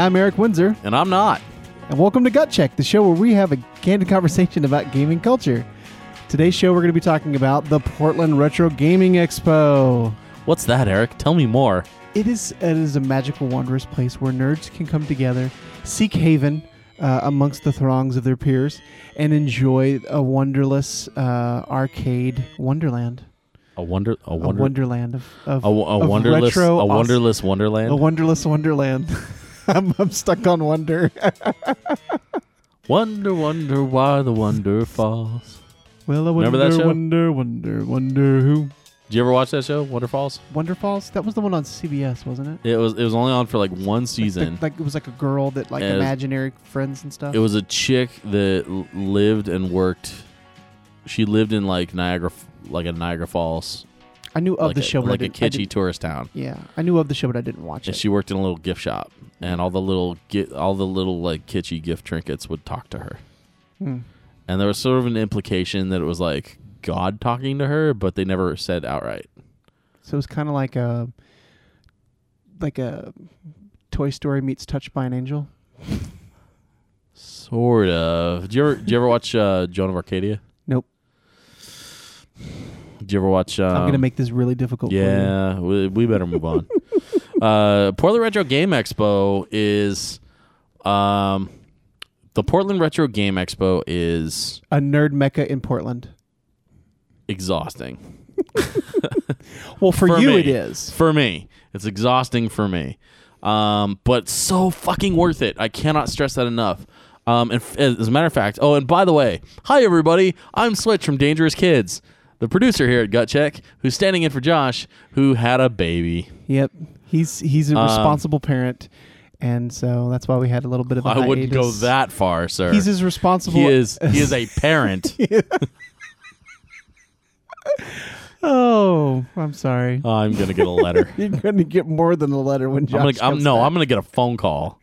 I'm Eric Windsor, And I'm not. and welcome to Gut Check, the show where we have a candid conversation about gaming culture. Today's show, we're going to be talking about the Portland Retro Gaming Expo. What's that, Eric? Tell me more. It is it is a magical, wondrous place where nerds can come together, seek haven uh, amongst the throngs of their peers, and enjoy a wonderless uh, arcade wonderland. A wonder, a A wonderland of, of, a, a of wonderless, retro a wonderless wonderland. a wonderless wonderland. I'm, I'm stuck on wonder. wonder, wonder why the wonder falls. well, I wonder, Remember that show? wonder, wonder, wonder who. Did you ever watch that show, Wonderfalls? Wonder Falls? That was the one on CBS, wasn't it? It was. It was only on for like one season. Like, like it was like a girl that like Yeah, it was- imaginary friends and stuff. it was a chick that l- lived and worked. She lived in like Niagara, like a Niagara Falls, I knew of like the a, show, but I like a didn't- I kitschy tourist town. Yeah, I knew of the show, but I didn't watch And it. she worked in a little gift shop, and all the little get all the little like kitschy gift trinkets would talk to her. Hmm. And there was sort of an implication that it was like God talking to her, but they never said outright. So it was kind of like a like a Toy Story meets Touched by an Angel. Sort of. Did you ever, did you ever watch uh, Joan of Arcadia? Did you ever watch? Um, I'm gonna make this really difficult. for you. Yeah, we, we better move on. uh, Portland Retro Game Expo is, um, the Portland Retro Game Expo is a nerd mecca in Portland. exhausting Well, for, For you, me. it is. for me. It's exhausting for me, um, but so fucking worth it. I cannot stress that enough. Um, and f- as a matter of fact, oh, and by the way, hi everybody, I'm Switch from Dangerous Kids, the producer here at Gut Check, who's standing in for Josh, who had a baby. Yep, he's he's a Um, responsible parent, and so that's why we had a little bit of. I I wouldn't go that far, sir. He's as responsible. he is he is a parent. Oh, I'm sorry. I'm gonna get a letter. You're going to get more than a letter when I'm Josh gonna I'm, comes no, back. I'm gonna get a phone call.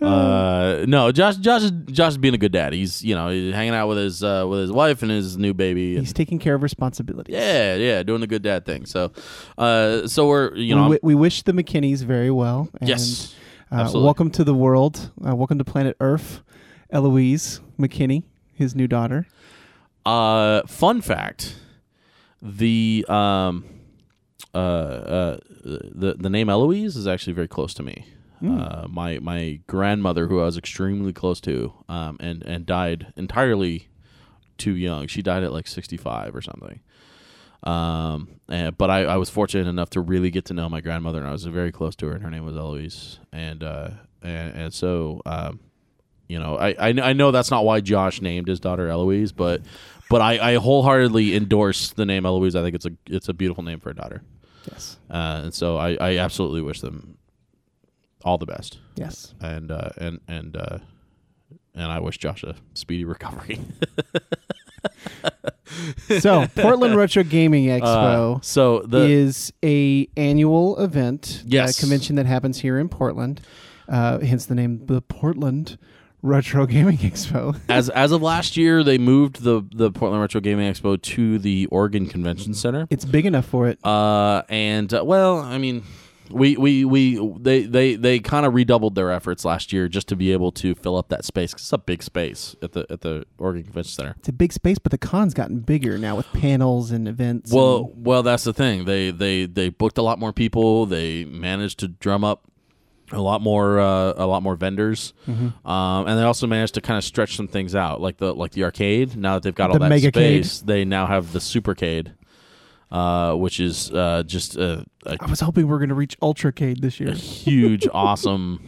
Uh, no, Josh Josh is Josh is being a good dad. He's you know he's hanging out with his uh, with his wife and his new baby. and- He's taking care of responsibilities. yeah, yeah, doing the good dad thing. So, uh, so we're you we, know wi- we wish the McKinneys very well. And, yes, uh, absolutely. welcome to the world. Uh, welcome to planet Earth, Eloise McKinney, his new daughter. Uh, fun fact: the um, uh, uh, the the name Eloise is actually very close to me. Hmm. Uh, my my grandmother, who I was extremely close to, um, and and died entirely too young. She died at like sixty five or something. Um, and, but I, I was fortunate enough to really get to know my grandmother, and I was very close to her, and her name was Eloise, and uh, and and so um, you know, I, I I know that's not why Josh named his daughter Eloise, but but I, I wholeheartedly endorse the name Eloise. I think it's a it's a beautiful name for a daughter, Yes. uh, and so I, I absolutely wish them all the best, Yes. and uh, and and uh, and I wish Josh a speedy recovery. So, Portland Retro Gaming Expo Uh, so the is a annual event, Yes. a convention that happens here in Portland. Uh, hence the name, the Portland Retro Gaming Expo. as as of last year, they moved the the Portland Retro Gaming Expo to the Oregon Convention Center. It's big enough for it. Uh, and uh, well, I mean, we we we they they they kind of redoubled their efforts last year just to be able to fill up that space 'cause it's a big space at the at the Oregon Convention Center. It's a big space, but the con's gotten bigger now with panels and events. Well, and- well, that's the thing. They they they booked a lot more people. They managed to drum up a lot more uh, a lot more vendors, Mm-hmm. um, and they also managed to kind of stretch some things out, like the like the arcade. Now that they've got all The that Megacade. space, they now have the Supercade, uh, which is uh, just a, a I was hoping we are going to reach Ultracade this a year. huge, awesome.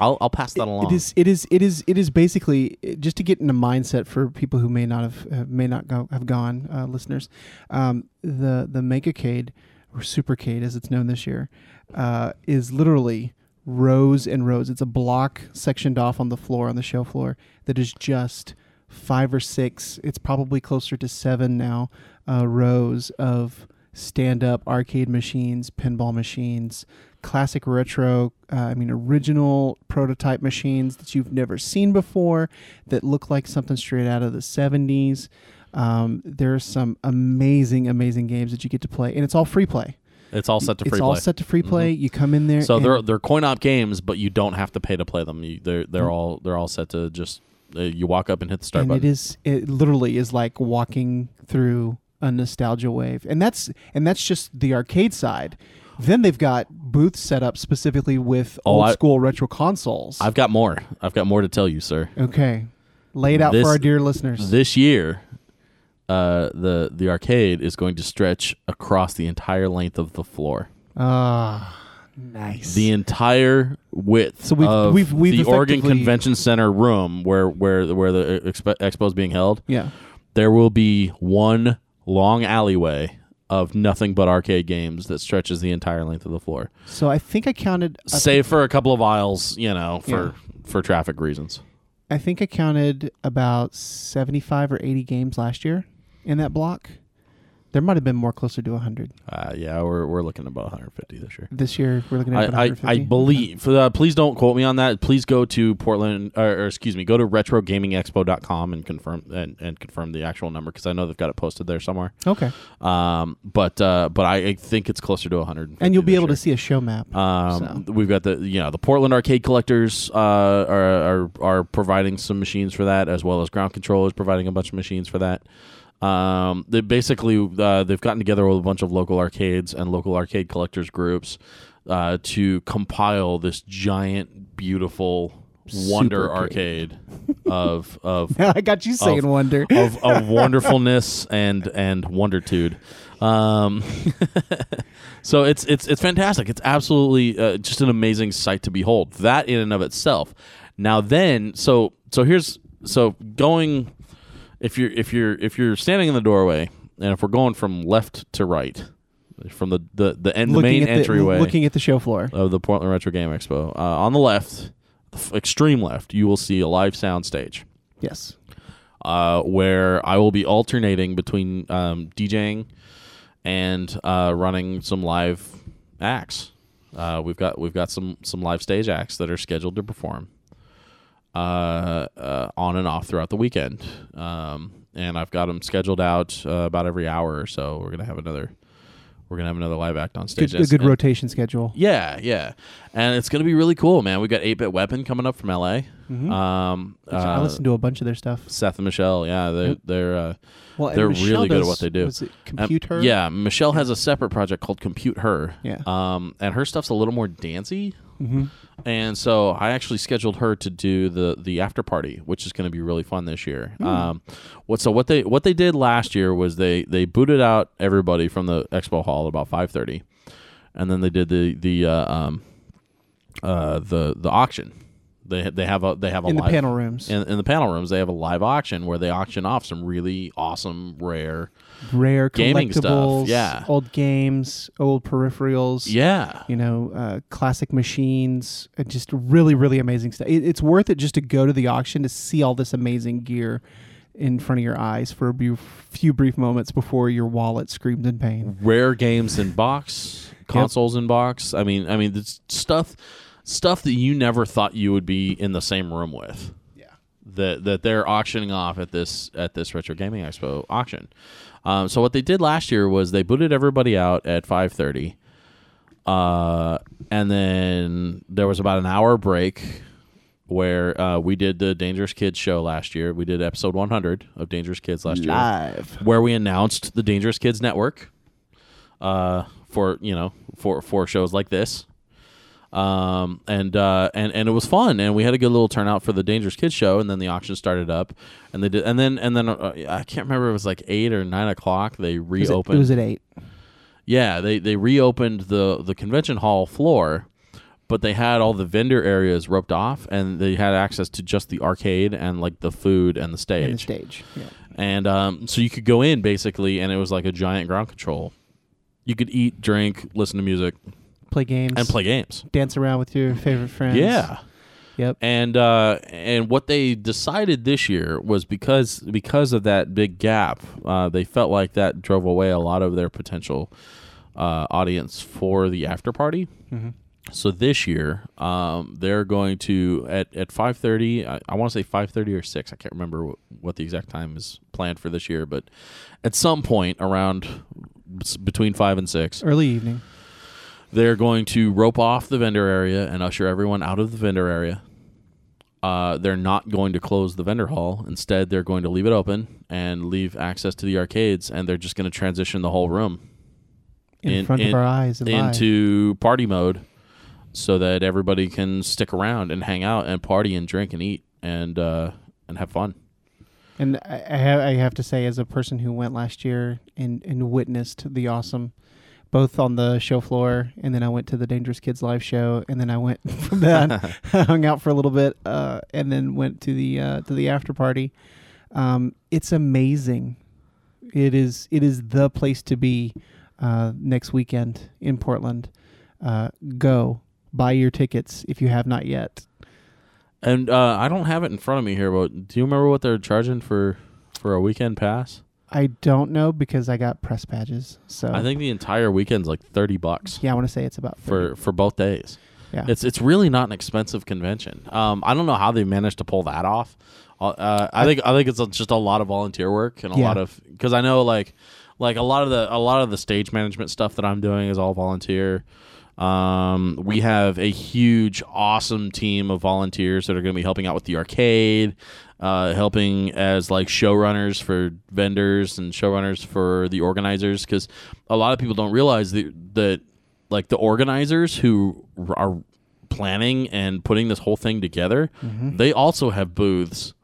I'll I'll pass that along. It is. It is. It is. It is basically just to get in a mindset for people who may not have uh, may not go, have gone, uh, listeners. Um, the the Megacade or Supercade, as it's known this year, uh, is literally rows and rows. It's a block sectioned off on the floor on the show floor that is just five or six. It's probably closer to seven now. Uh, rows of stand up arcade machines, pinball machines, classic retro, uh, I mean, original prototype machines that you've never seen before that look like something straight out of the 70s. Um, there are some amazing, amazing games that you get to play, and it's all free play. It's all set to free all play. Mm-hmm. set to free play. You come in there. so they're they're coin op games, but you don't have to pay to play them. You, they're they're Mm. all they're all set to just uh, you walk up and hit the start and button. it is it literally is like walking through a nostalgia wave and that's and that's just the arcade side then they've got booths set up specifically with Oh, old I- school retro consoles I've got more. I've got more to tell you, sir. okay lay it out This- for our dear listeners This year, uh, the the arcade is going to stretch across the entire length of the floor. ah nice The entire width So we've- of we've- we've the Oregon Convention Center room where where where the expo is being held. yeah There will be one long alleyway of nothing but arcade games that stretches the entire length of the floor, so i think i counted I save for a couple of aisles, you know, for for traffic reasons. I think I counted about 75 or 80 games last year in that block. There might have been more closer to 100. Uh, yeah, we're we're looking about 150 this year. This year, we're looking at I, I, 150. I believe. Uh, please don't quote me on that. Please go to Portland, or, or excuse me, go to retrogamingexpo.com and confirm and, and confirm the actual number because I know they've got it posted there somewhere. Okay. Um, but uh, but I, I think it's closer to 100. And you'll be able to see a show map. Um, we've got the you know the Portland arcade collectors uh, are, are are providing some machines for that as well as ground controllers providing a bunch of machines for that. Um, they basically uh, they've gotten together with a bunch of local arcades and local arcade collectors groups uh, to compile this giant, beautiful wonder Super arcade of of I got you saying Of- wonder. of, of wonderfulness and and wondertude. Um, so it's it's it's fantastic. It's absolutely uh, just an amazing sight to behold. That in and of itself. Now then, so so here's so going. If you're if you're if you're standing in the doorway, and if we're going from left to right, from the the the, end, the main at the, entryway looking at the show floor. of the Portland Retro Game Expo, uh, on the left, the f- extreme left, you will see a live sound stage Yes. uh, where I will be alternating between um, DJing and uh, running some live acts. Uh, we've got we've got some some live stage acts that are scheduled to perform uh, uh, on and off throughout the weekend, um, and I've got them scheduled out uh, about every hour or so. We're gonna have another we're gonna have another live act on stage. Good, a good And- rotation schedule. yeah, yeah, and it's gonna be really cool, man. We got Eight Bit Weapon coming up from LA. Mhm. Um, I uh, listened to a bunch of their stuff. Seth and Michelle, yeah, they're Yep. they're uh, Well, they're Michelle really good at what they do. Was it Compute Her? yeah. Michelle has a separate project called Compute Her. Yeah. Um, and her stuff's a little more dancey, hmm and so I actually scheduled her to do the the after party, which is going to be really fun this year. Hmm. Um, what so what they what they did last year was they they booted out everybody from the expo hall at about five thirty, and then they did the the uh, um, uh, the the auction. They they have a they have a In the live, panel rooms. in, in the panel rooms they have a live auction where they auction off some really awesome rare Rare gaming stuff, collectibles. yeah. Old games, old peripherals. yeah you know, uh, classic machines, just really, really amazing stuff. It, it's worth it just to go to the auction to see all this amazing gear in front of your eyes for a bu- few brief moments before your wallet screams in pain. rare games in box consoles in box i mean i mean it's stuff stuff that you never thought you would be in the same room with Yeah. that that they're auctioning off at this at this retro gaming expo auction um, so what they did last year was they booted everybody out at 5.30 uh, and then there was about an hour break where uh, we did the dangerous kids show last year we did episode 100 of dangerous kids last year Live. where we announced the Dangerous Kids Network uh, for you know for for shows like this. Um and uh and and it was fun and we had a good little turnout for the Dangerous Kids show and then the auction started up and they did and then and then uh, I can't remember it was like eight or nine o'clock they It was, reopened it was at eight. yeah they they reopened the the convention hall floor but they had all the vendor areas roped off and they had access to just the arcade and like the food and the stage And the stage. Yeah. and um, so you could go in basically, and it was like a giant ground control. You could eat, drink, listen to music, Play games. and play games. Dance around with your favorite friends. Yeah, Yep. and uh, and what they decided this year was because because of that big gap, uh, they felt like that drove away a lot of their potential uh, audience for the after party. hmm So this year, um, they're going to at at five thirty. I, I want to say five thirty or six. I can't remember what, what the exact time is planned for this year, but at some point around between five and six, Early evening. They're going to rope off the vendor area and usher everyone out of the vendor area. Uh, they're not going to close the vendor hall. Instead, they're going to leave it open and leave access to the arcades, and they're just going to transition the whole room in, in- front in- of our eyes and live. into party mode so that everybody can stick around and hang out and party and drink and eat and uh, and have fun. And I, I, have, I have to say, as a person who went last year and, and witnessed the awesome, both on the show floor, and then I went to the Dangerous Kids live show, and then I went from that, hung out for a little bit, uh, and then went to the uh, to the after party. Um, it's amazing. It is it is the place to be uh, next weekend in Portland. Uh, go buy your tickets if you have not yet. And uh, I don't have it in front of me here, but do you remember what they're charging for for a weekend pass? I don't know because I got press badges. So I think the entire weekend's like thirty bucks yeah, I want to say it's about 30. for for both days. yeah. It's it's really not an expensive convention. Um, I don't know how they managed to pull that off. Uh, Uh, I think I think it's just a lot of volunteer work and a Yeah. lot of because I know like like a lot of the a lot of the stage management stuff that I'm doing is all volunteer. Um, we have a huge, awesome team of volunteers that are going to be helping out with the arcade, uh, helping as like showrunners for vendors and showrunners for the organizers. Because a lot of people don't realize that, that like the organizers who are planning and putting this whole thing together, they also have booths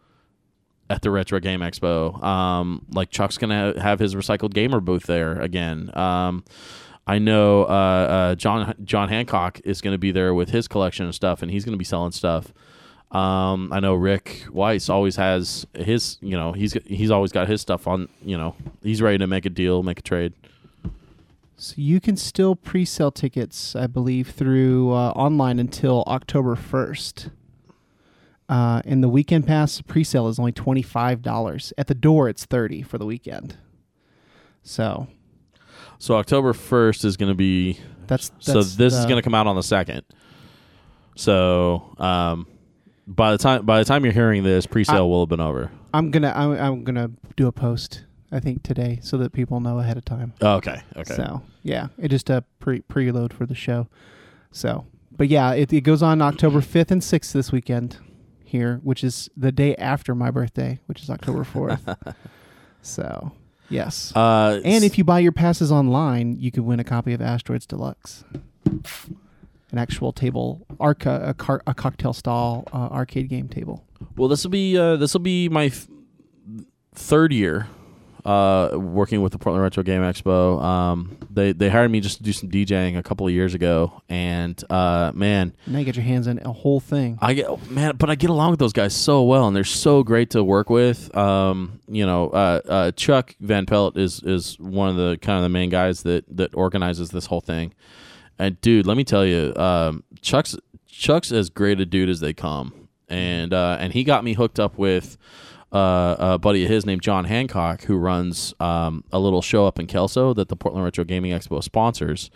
at the Retro Game Expo. Um, like Chuck's gonna have his recycled gamer booth there again. Um, I know uh, uh, John John Hancock is going to be there with his collection of stuff, and he's going to be selling stuff. Um, I know Rick Weiss always has his, you know, he's he's always got his stuff on, you know, he's ready to make a deal, make a trade. So you can still pre-sell tickets, I believe, through uh, online until October first. Uh, and the weekend pass pre-sale is only twenty five dollars. At the door, it's thirty for the weekend. So So October first is going to be that's, so that's this is going to come out on the second. So um, by the time by the time you're hearing this, pre-sale will have been over. I'm gonna I'm, I'm gonna do a post. I think today so that people know ahead of time. Oh, okay, okay. So yeah, it just a pre preload for the show. So, but yeah, it, it goes on October fifth and sixth this weekend here, which is the day after my birthday, which is October fourth. so yes, Uh, and if you buy your passes online, you can win a copy of Asteroids Deluxe, an actual table, arca, a, car, a cocktail stall uh, arcade game table. Well, this will be uh, this will be my th- third year uh, working with the Portland Retro Game Expo. Um, they they hired me just to do some DJing a couple of years ago, and uh, man, Now you get your hands in a whole thing. I get man, but I get along with those guys so well, and they're so great to work with. Um, you know, uh, uh, Chuck Van Pelt is is one of the kind of the main guys that that organizes this whole thing. And dude, let me tell you, um, Chuck's Chuck's as great a dude as they come, and uh, and he got me hooked up with uh, a buddy of his named John Hancock, who runs um, a little show up in Kelso that the Portland Retro Gaming Expo sponsors,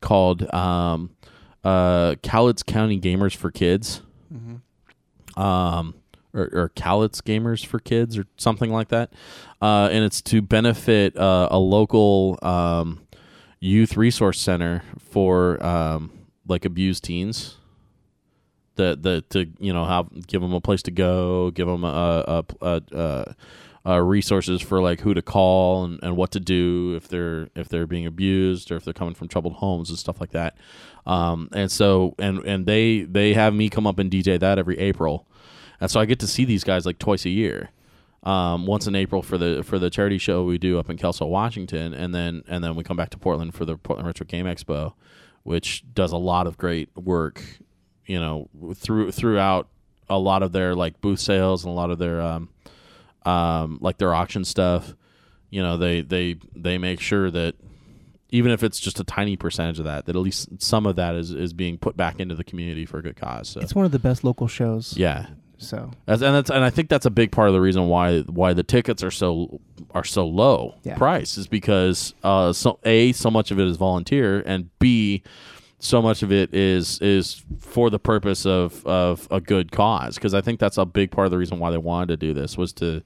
called um, uh, Cowlitz County Gamers for Kids. Um, or, or Cowlitz Gamers for Kids or something like that. Uh, and it's to benefit uh, a local um, youth resource center for um, like abused teens. The, the to you know have give them a place to go, give them a, a, a, a, resources for like who to call and, and what to do if they're if they're being abused or if they're coming from troubled homes and stuff like that. Um, and so and and they they have me come up and DJ that every April, and so I get to see these guys like twice a year. Um, once in April for the for the charity show we do up in Kelso, Washington, and then and then we come back to Portland for the Portland Retro Game Expo, which does a lot of great work, you know, through throughout a lot of their like booth sales and a lot of their um, um, like their auction stuff. You know, they they they make sure that even if it's just a tiny percentage of that, that at least some of that is, is being put back into the community for a good cause. So It's one of the best local shows. yeah, So That's, and that's and I think that's a big part of the reason why why the tickets are so are so low Yeah. price is because uh so a so much of it is volunteer and b so much of it is is for the purpose of of a good cause because I think that's a big part of the reason why they wanted to do this was to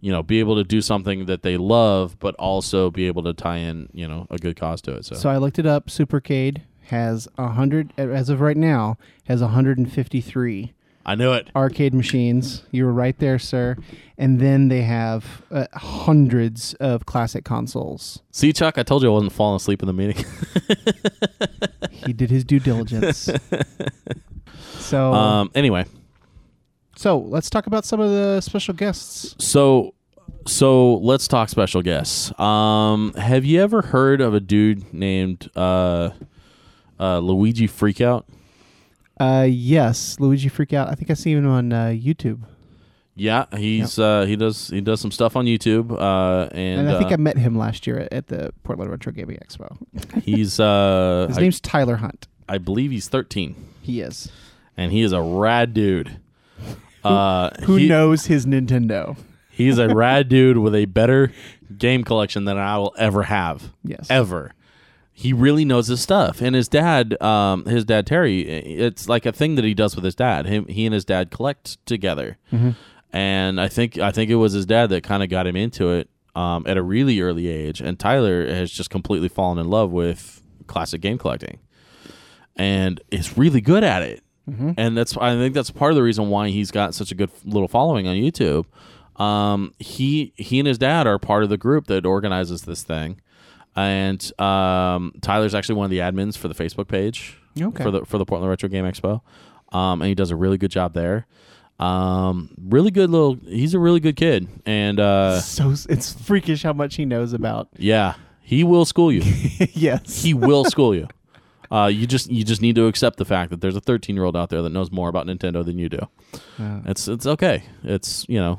you know be able to do something that they love but also be able to tie in you know a good cause to it so, So I looked it up. Supercade has a hundred as of right now has 153 I knew it. arcade machines. You were right there, sir. And then they have uh, hundreds of classic consoles. See, Chuck, I told you I wasn't falling asleep in the meeting. He did his due diligence. so, um. Anyway, so let's talk about some of the special guests. so so let's talk special guests. Um. Have you ever heard of a dude named uh, uh Luigi Freakout? Uh, yes, Luigi Freakout. I think I see him on uh, YouTube, Yeah, he's uh he does he does some stuff on YouTube. Uh, and, and, I think uh, I met him last year at, at the Portland Retro Gaming Expo. he's uh His I, name's Tyler Hunt. I believe he's 13, He is. and he is a rad dude. Uh, Who he- knows his Nintendo? He's a rad dude with a better game collection than I will ever have. Yes. Ever. He really knows his stuff. And his dad, um, his dad Terry, it's like a thing that he does with his dad. Him, he and his dad collect together. And I think I think it was his dad that kind of got him into it um, at a really early age. And Tyler has just completely fallen in love with classic game collecting, and is really good at it and that's I think that's part of the reason why he's got such a good little following on YouTube. Um, he he and his dad are part of the group that organizes this thing, and um, Tyler's actually one of the admins for the Facebook page Okay. for the for the Portland Retro Game Expo, um, and he does a really good job there. Um, really good little. He's a really good kid, and uh, so it's freakish how much he knows about. yeah, he will school you. yes. he will school you. Uh, you just you just need to accept the fact that there's a 13 year old out there that knows more about Nintendo than you do. Uh, It's it's okay. It's you know,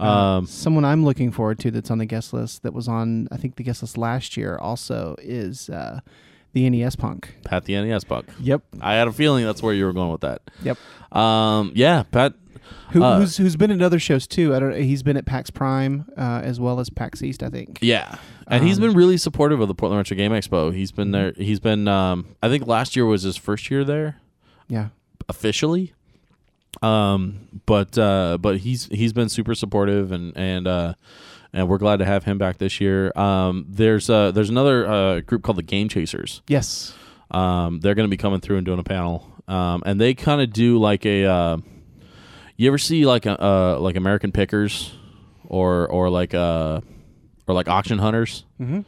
um, someone I'm looking forward to that's on the guest list that was on I think the guest list last year also is uh, the NES Punk. Pat the NES Punk. Yep. I had a feeling that's where you were going with that. Yep. Um, yeah, Pat. Who, Uh, who's who's been at other shows too? I don't. He's been at PAX Prime uh, as well as PAX East. I think. Yeah, and he's been really supportive of the Portland Retro Game Expo. He's been there. Mm-hmm. He's been. Um, I think last year was his first year there Yeah. officially. Um, but uh, but he's he's been super supportive and and uh, and we're glad to have him back this year. Um, there's uh there's another uh, group called the Game Chasers. Yes. Um, they're going to be coming through and doing a panel. Um, and they kind of do like a. Uh, you ever see like a uh, like American Pickers, or or like uh or like auction hunters? Mm-hmm.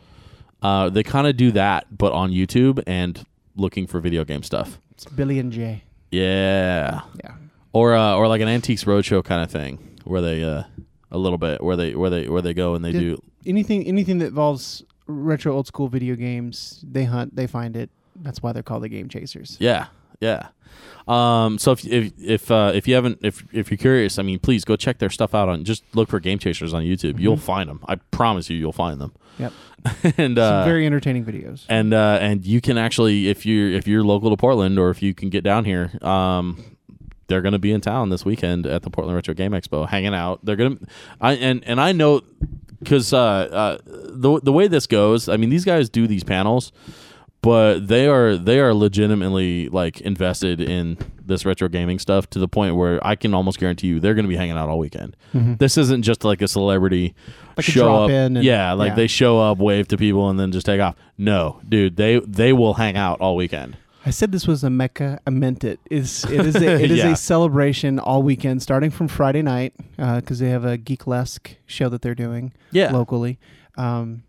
Uh, they kind of do that, but on YouTube and looking for video game stuff. It's Billy and Jay. Yeah, Yeah. Or uh, or like an antiques roadshow kind of thing, where they uh, a little bit where they where they where they go and they Did- do Anything anything that involves retro old school video games, they hunt, they find it. That's why they're called the Game Chasers. Yeah, yeah. Um, so if if if uh, if you haven't if if you're curious, I mean, please go check their stuff out on. Just look for Game Chasers on YouTube. You'll find them. I promise you, you'll find them. Yep. and Some uh, very entertaining videos. and uh, and you can actually if you're if you're local to Portland or if you can get down here, um, they're going to be in town this weekend at the Portland Retro Game Expo, hanging out. They're gonna, I and and I know because uh, uh, the the way this goes, I mean, these guys do these panels, but they are they are legitimately like invested in this retro gaming stuff to the point where I can almost guarantee you they're going to be hanging out all weekend. This isn't just like a celebrity Like a show drop up, in and- yeah, like yeah. they show up, wave to people, and then just take off. No, dude, they they will hang out all weekend. I said this was a mecca. I meant it. It's, it is a, it is Yeah. a celebration all weekend, starting from Friday night because they have a Geeklesque show that they're doing Yeah, locally. Um,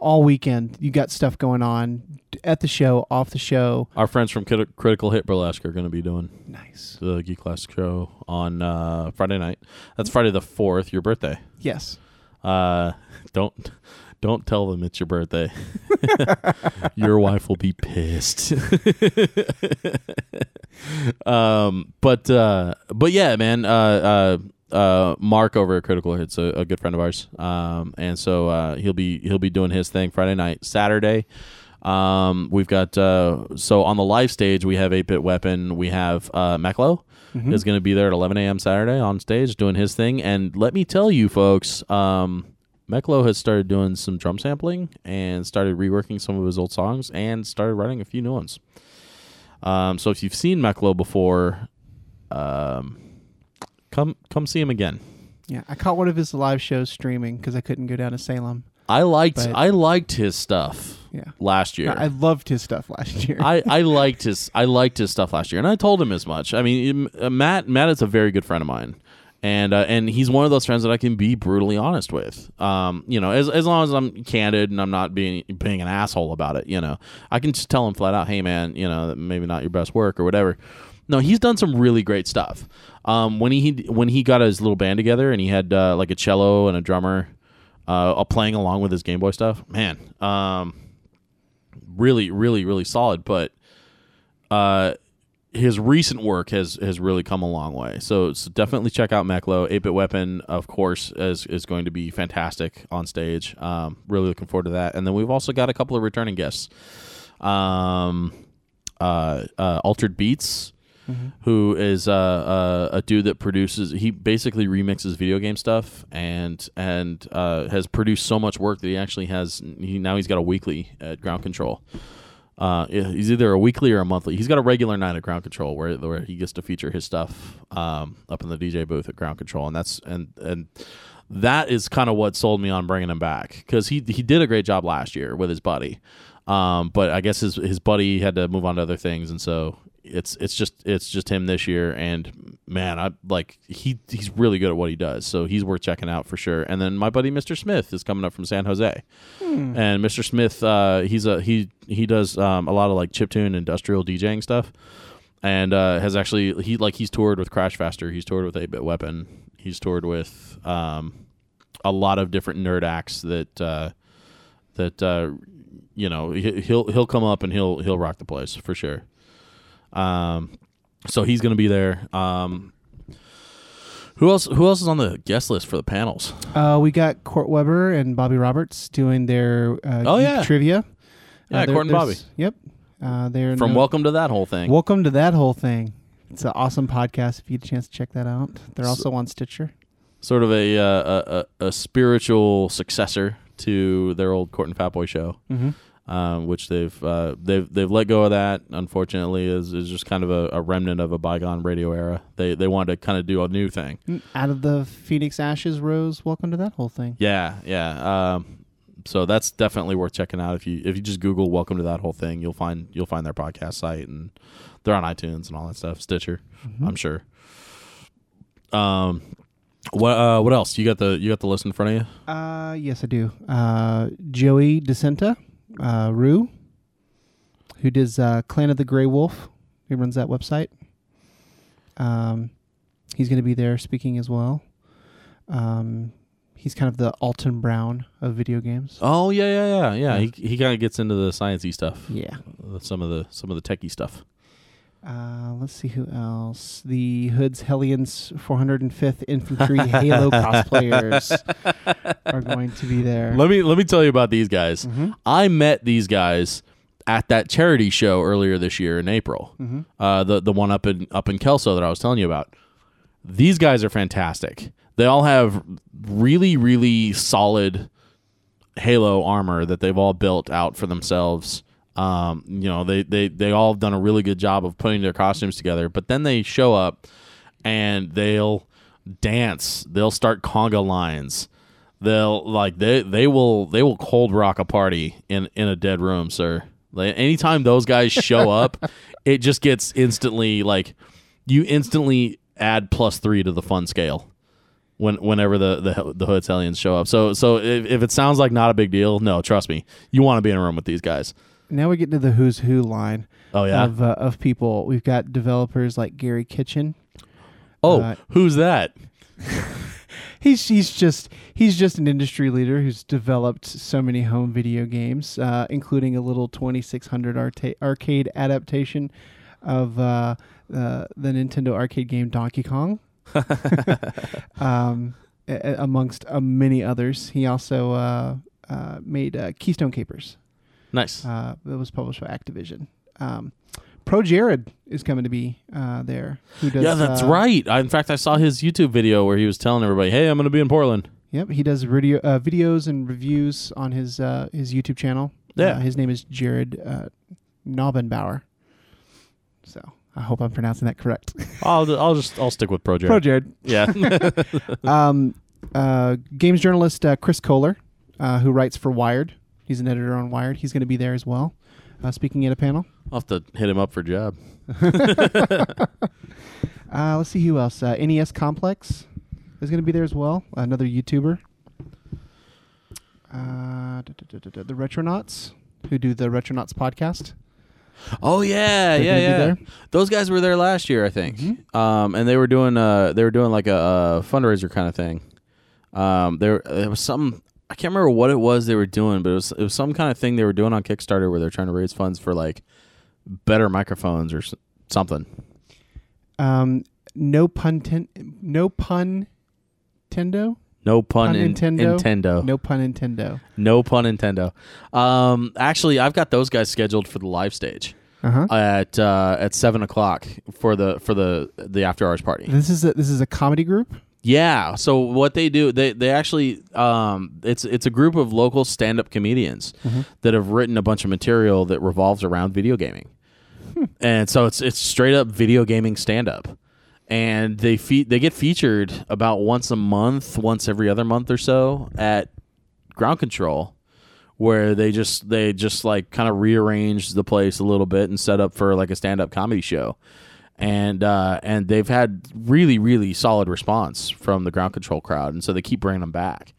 all weekend, you got stuff going on at the show, off the show. our friends from Crit- Critical Hit Burlesque are going to be doing Nice. the Geeklesque show on uh, Friday night. That's Friday the fourth, your birthday. Yes. Uh, don't don't tell them it's your birthday. your wife will be pissed. um, but uh, but yeah, man. Uh, uh, uh, Mark over at Critical Hits a, a good friend of ours. Um, and so uh, he'll be he'll be doing his thing Friday night, Saturday. Um, we've got uh, so on the live stage we have 8-bit weapon. We have uh, Meklo Mhm. is going to be there at 11 a.m. Saturday on stage doing his thing. And let me tell you, folks, um, Meklo has started doing some drum sampling and started reworking some of his old songs and started writing a few new ones. Um, so if you've seen Meklo before, um, come come see him again. Yeah, I caught one of his live shows streaming because I couldn't go down to Salem. I liked But- I liked his stuff Yeah. last year. I loved his stuff last year. I, I liked his I liked his stuff last year, and I told him as much. I mean, uh, Matt Matt is a very good friend of mine, and uh, and he's one of those friends that I can be brutally honest with. Um, you know, as as long as I'm candid and I'm not being being an asshole about it. You know, I can just tell him flat out, hey man, you know, maybe not your best work or whatever. No, he's done some really great stuff. Um, when he when he got his little band together and he had uh, like a cello and a drummer, uh, playing along with his Game Boy stuff, man. Um, really, really, really solid. But uh, his recent work has has really come a long way. So, so definitely check out Meklo. 8-Bit Weapon, of course, is is going to be fantastic on stage. Um, really looking forward to that. And then we've also got a couple of returning guests. Um, uh, uh, Altered Beats. Who is uh, uh, a dude that produces? He basically remixes video game stuff and and uh, has produced so much work that he actually has. He now he's got a weekly at Ground Control. Uh, he's either a weekly or a monthly. He's got a regular night at Ground Control where where he gets to feature his stuff um, up in the DJ booth at Ground Control, and that's and and that is kind of what sold me on bringing him back because he he did a great job last year with his buddy, um, but I guess his his buddy had to move on to other things, and so it's it's just it's just him this year. And man, I like he he's really good at what he does, so he's worth checking out for sure. And then my buddy Mr. Smith is coming up from San Jose, and Mr. Smith uh, he's a he he does um, a lot of like chiptune industrial DJing stuff and uh, has actually he like he's toured with Crash Faster, he's toured with 8-Bit Weapon, he's toured with um, a lot of different nerd acts that uh, that uh, you know he, he'll he'll come up and he'll he'll rock the place for sure. Um, so he's gonna be there. Um, who else? Who else is on the guest list for the panels? Uh, we got Court Weber and Bobby Roberts doing their uh, Oh, yeah. trivia. Yeah, there- Court and there's- Yep. Uh, they're From no- Welcome to that whole thing. Welcome to that whole thing. It's an awesome podcast. If you get a chance to check that out, they're So- also on Stitcher. sort of a, uh, a a a spiritual successor to their old Court and Fat Boy show. Mm-hmm. Um, which they've uh, they've they've let go of that. Unfortunately, is is just kind of a, a remnant of a bygone radio era. They they wanted to kind of do a new thing. Out of the Phoenix ashes rose. Welcome to that whole thing. Yeah, yeah. Um, so that's definitely worth checking out. If you if you just Google "Welcome to that whole thing," you'll find you'll find their podcast site and they're on iTunes and all that stuff. Stitcher, Mm-hmm. I'm sure. Um, what uh, what else? You got the you got the list in front of you? Uh, yes, I do. Uh, Joey DeCenta, uh, Rue, who does uh, Clan of the Grey Wolf. He runs that website. Um, he's going to be there speaking as well. Um, he's kind of the Alton Brown of video games. Oh yeah, yeah, yeah, yeah. He he kind of gets into the sciencey stuff, Yeah. uh, some of the some of the techie stuff. Uh, let's see who else. The Hood's Hellions 405th Infantry Halo cosplayers are going to be there. Let me let me tell you about these guys. Mhm. I met these guys at that charity show earlier this year in April. Mhm. Uh, the the one up in up in Kelso that I was telling you about. These guys are fantastic. They all have really really solid Halo armor that they've all built out for themselves. Um, you know, they they they all have done a really good job of putting their costumes together. But then they show up and they'll dance. They'll start conga lines. They'll like they they will they will cold rock a party in in a dead room, sir. Like anytime those guys show up, it just gets instantly like you instantly add plus three to the fun scale when whenever the the the Hood show up. So so if, if it sounds like not a big deal, no, trust me, you want to be in a room with these guys. Now we get to the who's who line Oh yeah. of uh, of people. We've got developers like Gary Kitchen. oh, uh, who's that? He's he's just he's just an industry leader who's developed so many home video games, uh, including a little 2600 arta- arcade adaptation of uh, uh, the Nintendo arcade game Donkey Kong. um, a- amongst uh, many others, he also uh, uh, made uh, Keystone Kapers. Nice. Uh, that was published by Activision. Um, Pro Jared is coming to be uh, there. Who does? yeah, that's uh, right. I, in fact, I saw his YouTube video where he was telling everybody, "Hey, I'm going to be in Portland." Yep, he does video uh, videos and reviews on his uh, his YouTube channel. Yeah. uh, his name is Jared uh, Knabenbauer. So I hope I'm pronouncing that correct. I'll I'll just I'll stick with Pro Jared. Pro Jared. Yeah. um, uh, games journalist uh, Chris Kohler uh, who writes for Wired. He's an editor on Wired. He's going to be there as well, uh, speaking at a panel. I'll have to hit him up for a job. Uh, let's see who else. Uh, NES Complex is going to be there as well. Another YouTuber. Uh, da- da- da- da- da- the Retronauts, who do the Retronauts podcast. Oh yeah, They're yeah, yeah. Those guys were there last year, I think. Mhm. Um, and they were doing uh, they were doing like a, a fundraiser kind of thing. Um, there, there was some I can't remember what it was they were doing, but it was it was some kind of thing they were doing on Kickstarter where they're trying to raise funds for like better microphones or s- something. Um, no pun. Ten- no pun. Tendo. No pun, Pun in Nintendo? Nintendo. No pun. Nintendo. No pun Nintendo. Um, actually, I've got those guys scheduled for the live stage Uh huh. at uh, at seven o'clock for the for the the after hours party. This is a, this is a comedy group. Yeah. So what they do, they they actually, um, it's it's a group of local stand up comedians that have written a bunch of material that revolves around video gaming, and so it's it's straight up video gaming stand up, and they fe- they get featured about once a month, once every other month or so at Ground Control. Where they just they just like kind of rearrange the place a little bit and set up for like a stand up comedy show and uh, and they've had really really solid response from the ground control crowd, and so they keep bringing them back.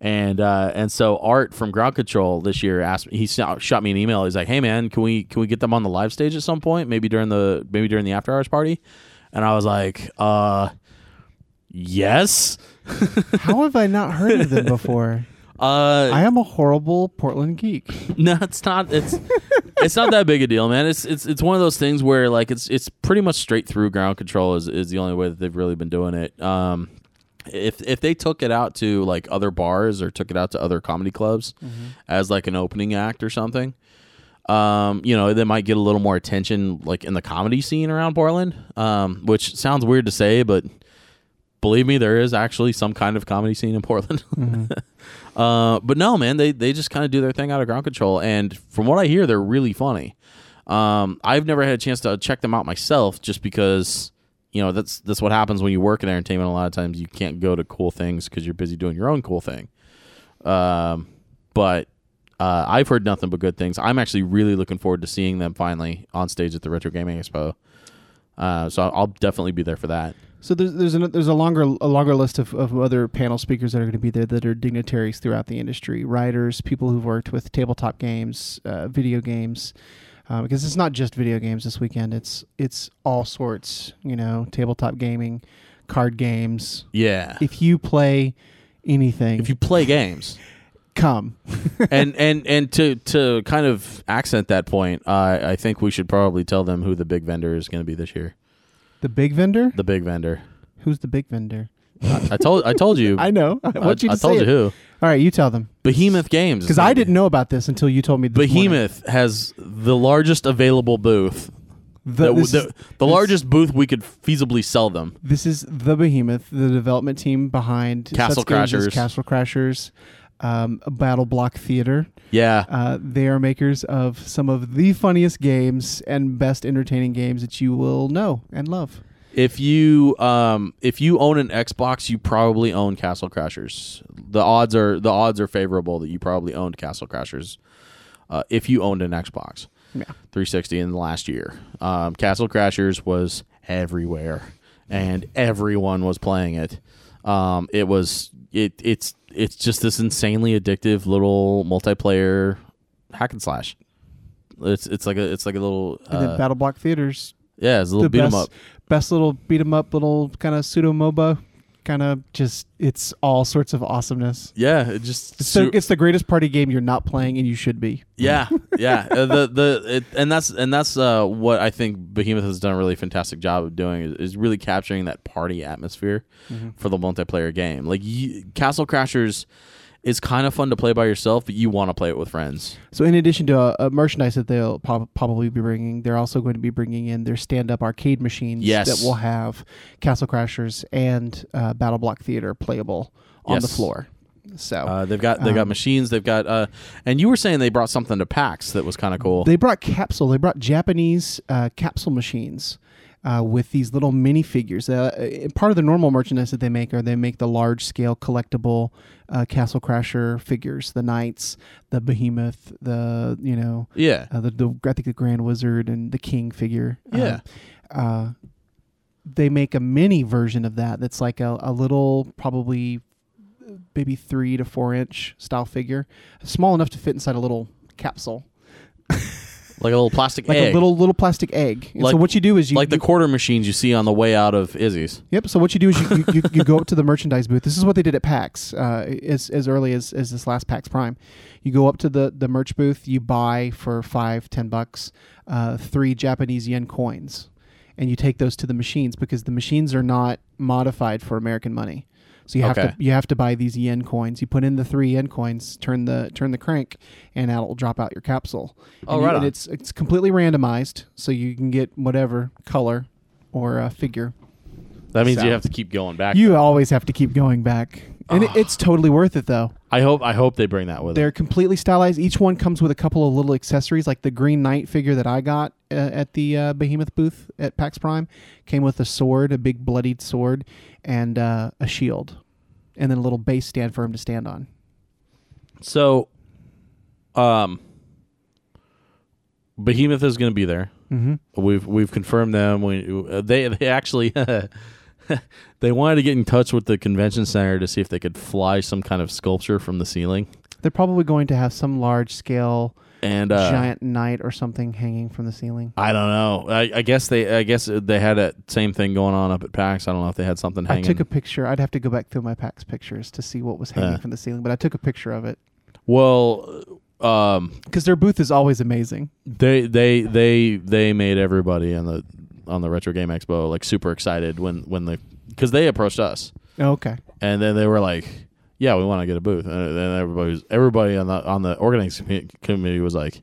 And uh, and so Art from Ground Control this year asked me. He shot shot me an email. He's like, "Hey man, can we can we get them on the live stage at some point? Maybe during the maybe during the after hours party." And I was like, "Uh, yes." How have I not heard of them before? Uh, I am a horrible Portland geek. No, it's not. It's it's not that big a deal, man. It's it's it's one of those things where like it's it's pretty much straight through ground control is, is the only way that they've really been doing it. Um, if if they took it out to like other bars or took it out to other comedy clubs as like an opening act or something, um, you know, they might get a little more attention like in the comedy scene around Portland. Um, which sounds weird to say, but believe me, there is actually some kind of comedy scene in Portland. uh, but no, man, they they just kind of do their thing out of ground control, and from what I hear, they're really funny. Um, I've never had a chance to check them out myself, just because you know that's that's what happens when you work in entertainment. A lot of times, you can't go to cool things because you're busy doing your own cool thing. Um, but uh, I've heard nothing but good things. I'm actually really looking forward to seeing them finally on stage at the Retro Gaming Expo. Uh, so I'll definitely be there for that. So there's there's a, there's a longer a longer list of, of other panel speakers that are going to be there that are dignitaries throughout the industry, writers, people who've worked with tabletop games, uh, video games, uh, because it's not just video games this weekend. It's it's all sorts, you know, tabletop gaming, card games. Yeah. If you play anything, If you play games, come, and and and to to kind of accent that point, I I think we should probably tell them who the big vendor is going to be this year. The big vendor. The big vendor. Who's the big vendor? I, I told I told you. I know. I I, want you to I told say you it. who. All right, you tell them Behemoth Games. because I didn't know about this until you told me. This morning. Behemoth has the largest available booth. The, The, the, the largest booth we could feasibly sell them. this is the behemoth, the development team behind Castle such games as Crashers. Castle Crashers, um, Battle Block Theater. Yeah. Uh, they are makers of some of the funniest games and best entertaining games that you will know and love. If you um if you own an Xbox, you probably own Castle Crashers. The odds are the odds are favorable that you probably owned Castle Crashers. Uh, if you owned an Xbox Yeah. 360 in the last year, um, Castle Crashers was everywhere, and everyone was playing it. Um, it was it it's it's just this insanely addictive little multiplayer hack and slash. It's it's like a it's like a little And then uh, Battle Block Theaters, yeah it's a little beat 'em best, up. best little beat 'em up, little kind of pseudo MOBA, kind of just it's all sorts of awesomeness. Yeah, it just It's, su- the, it's the greatest party game you're not playing and you should be. Yeah, yeah. Uh, the the it, and that's and that's uh, what I think Behemoth has done a really fantastic job of doing is, is really capturing that party atmosphere for the multiplayer game. Like you, Castle Crashers is kind of fun to play by yourself, but you want to play it with friends. So, in addition to uh, uh, merchandise that they'll prob- probably be bringing, they're also going to be bringing in their stand-up arcade machines Yes. that will have Castle Crashers and uh, Battle Block Theater playable on the floor. So Uh, they've got they've got Um, machines. They've got uh, and you were saying they brought something to PAX that was kind of cool. they brought capsule. They brought Japanese uh, capsule machines uh, with these little minifigures. Uh, uh, part of the normal merchandise that they make are they make the large scale collectible uh, Castle Crasher figures, the knights, the behemoth, the you know, Yeah. uh, the, the I think the Grand Wizard and the King figure. Yeah. Uh, they make a mini version of that. That's like a, a little, probably maybe three to four inch style figure, small enough to fit inside a little capsule, Like a little plastic like egg. a little little plastic egg. And so what you do is you like the you- quarter machines you see on the way out of Izzy's. Yep. So what you do is you, you, you, you go up to the merchandise booth. This is what they did at PAX uh, as as early as, as this last PAX Prime. You go up to the the merch booth. You buy for five ten bucks uh, three Japanese yen coins, and you take those to the machines because the machines are not modified for American money. So you have Okay. to you have to buy these yen coins. You put in the three yen coins, turn the turn the crank, and out will drop out your capsule. Oh, and you- right And it's it's completely randomized, so you can get whatever color or uh, figure. That means So- you have to keep going back. You always have to keep going back, and it, it's totally worth it though. I hope I hope they bring that with them. They're them. completely stylized. Each one comes with a couple of little accessories, like the Green Knight figure that I got uh, at the uh, Behemoth booth at PAX Prime. Came with a sword, a big bloodied sword, and uh, a shield, and then a little base stand for him to stand on. So, um, Behemoth is going to be there. Mm-hmm. We've we've confirmed them. We they they actually they wanted to get in touch with the convention center to see if they could fly some kind of sculpture from the ceiling. They're probably going to have some large scale And uh, giant knight or something hanging from the ceiling. I don't know. I, I guess they I guess they had that same thing going on up at PAX. I don't know if they had something hanging. I took a picture. I'd have to go back through my PAX pictures to see what was hanging Uh. from the ceiling, but I took a picture of it well, um, because their booth is always amazing. they they they they made everybody on the on the retro game expo like super excited when when the because they approached us Oh, okay. and then they were like yeah we want to get a booth and then everybody was, everybody on the on the organizing commi- committee was like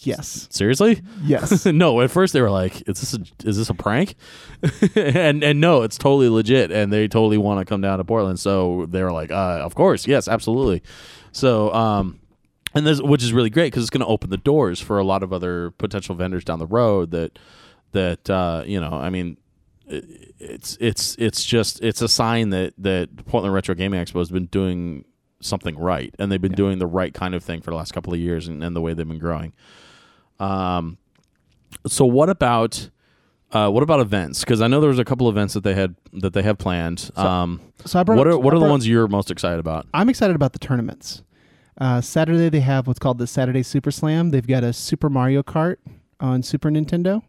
Yes. seriously Yes. no at first they were like is this a, is this a prank and and no it's totally legit and they totally want to come down to portland so they were like uh, of course yes absolutely so um and this which is really great because it's going to open the doors for a lot of other potential vendors down the road that that uh you know i mean it's it's it's just it's a sign that that portland retro gaming expo has been doing something right and they've been Yeah. doing the right kind of thing for the last couple of years and, and the way they've been growing um so what about uh, what about events? Because I know there was a couple of events that they had that they have planned. um, So I brought what are what are the ones you're most excited about? I'm excited about the tournaments. Uh, Saturday they have what's called the Saturday Super Slam. They've got a Super Mario Kart on Super Nintendo.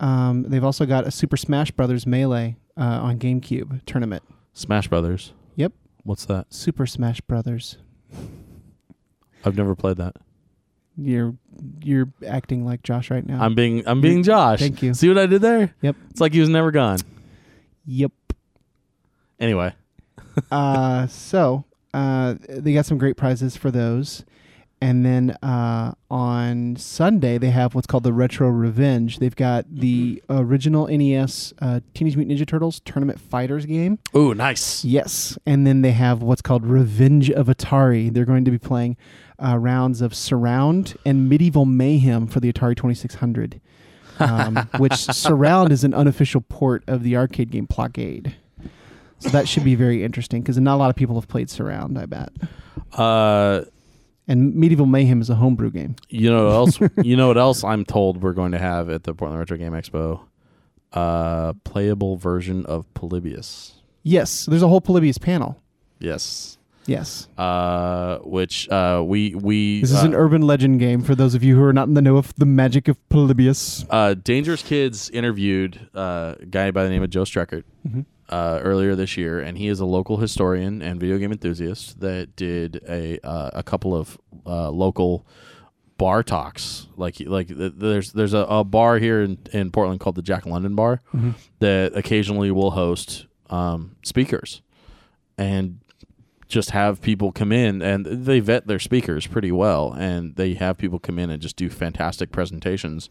Um, they've also got a Super Smash Brothers Melee uh, on GameCube tournament. Smash Brothers. Yep. What's that? Super Smash Brothers. I've never played that. You're you're acting like Josh right now. I'm being I'm being Josh. Thank you. See what I did there? Yep. It's like he was never gone. yep. Anyway, uh, so uh, they got some great prizes for those. And then uh, on Sunday, they have what's called the Retro Revenge. They've got the original NES uh, Teenage Mutant Ninja Turtles Tournament Fighters game. ooh, nice. Yes. And then they have what's called Revenge of Atari. They're going to be playing uh, rounds of Surround and Medieval Mayhem for the Atari 2600, um, which Surround is an unofficial port of the arcade game Blockade. So that should be very interesting because not a lot of people have played Surround, I bet. Uh, And Medieval Mayhem is a homebrew game. you know what else? you know what else? I'm told we're going to have at the Portland Retro Game Expo. Uh, playable version of Polybius. Yes, there's a whole Polybius panel. Yes. Yes. Uh, which uh we we This is uh, an urban legend game for those of you who are not in the know of the magic of Polybius. uh, Dangerous Kids interviewed uh, a guy by the name of Joe Streckert Mhm. Uh, earlier this year, and he is a local historian and video game enthusiast that did a uh, a couple of uh, local bar talks. Like like th- there's there's a, a bar here in, in Portland called the Jack London Bar Mhm. that occasionally will host um, speakers and just have people come in and they vet their speakers pretty well and they have people come in and just do fantastic presentations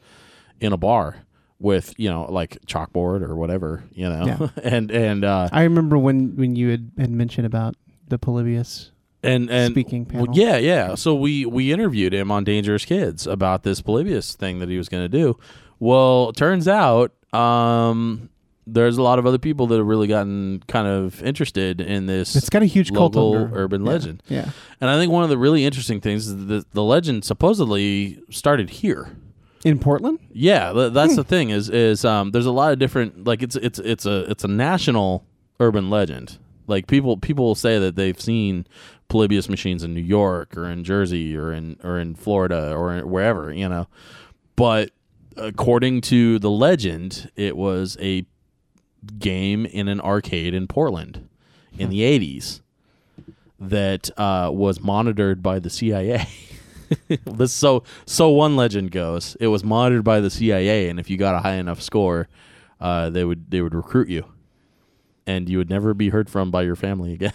in a bar with you know like chalkboard or whatever you know Yeah. and and uh I remember when, when you had, had mentioned about the Polybius and and Speaking well, panel. yeah, yeah. So we we interviewed him on Dangerous Kids about this Polybius thing that he was going to do. Well, turns out um, there's a lot of other people that have really gotten kind of interested in this. It's got a huge cult local under- urban yeah, legend. Yeah. And I think one of the really interesting things is that the legend supposedly started here. In Portland? Yeah, th- that's the thing is is um, there's a lot of different like it's it's it's a it's a national urban legend. Like people people will say that they've seen Polybius machines in New York or in Jersey or in or in Florida or wherever, you know. But according to the legend, it was a game in an arcade in Portland in the 80s that uh, was monitored by the CIA. this so so one legend goes. It was monitored by the CIA, and if you got a high enough score, uh, they would they would recruit you, and you would never be heard from by your family again.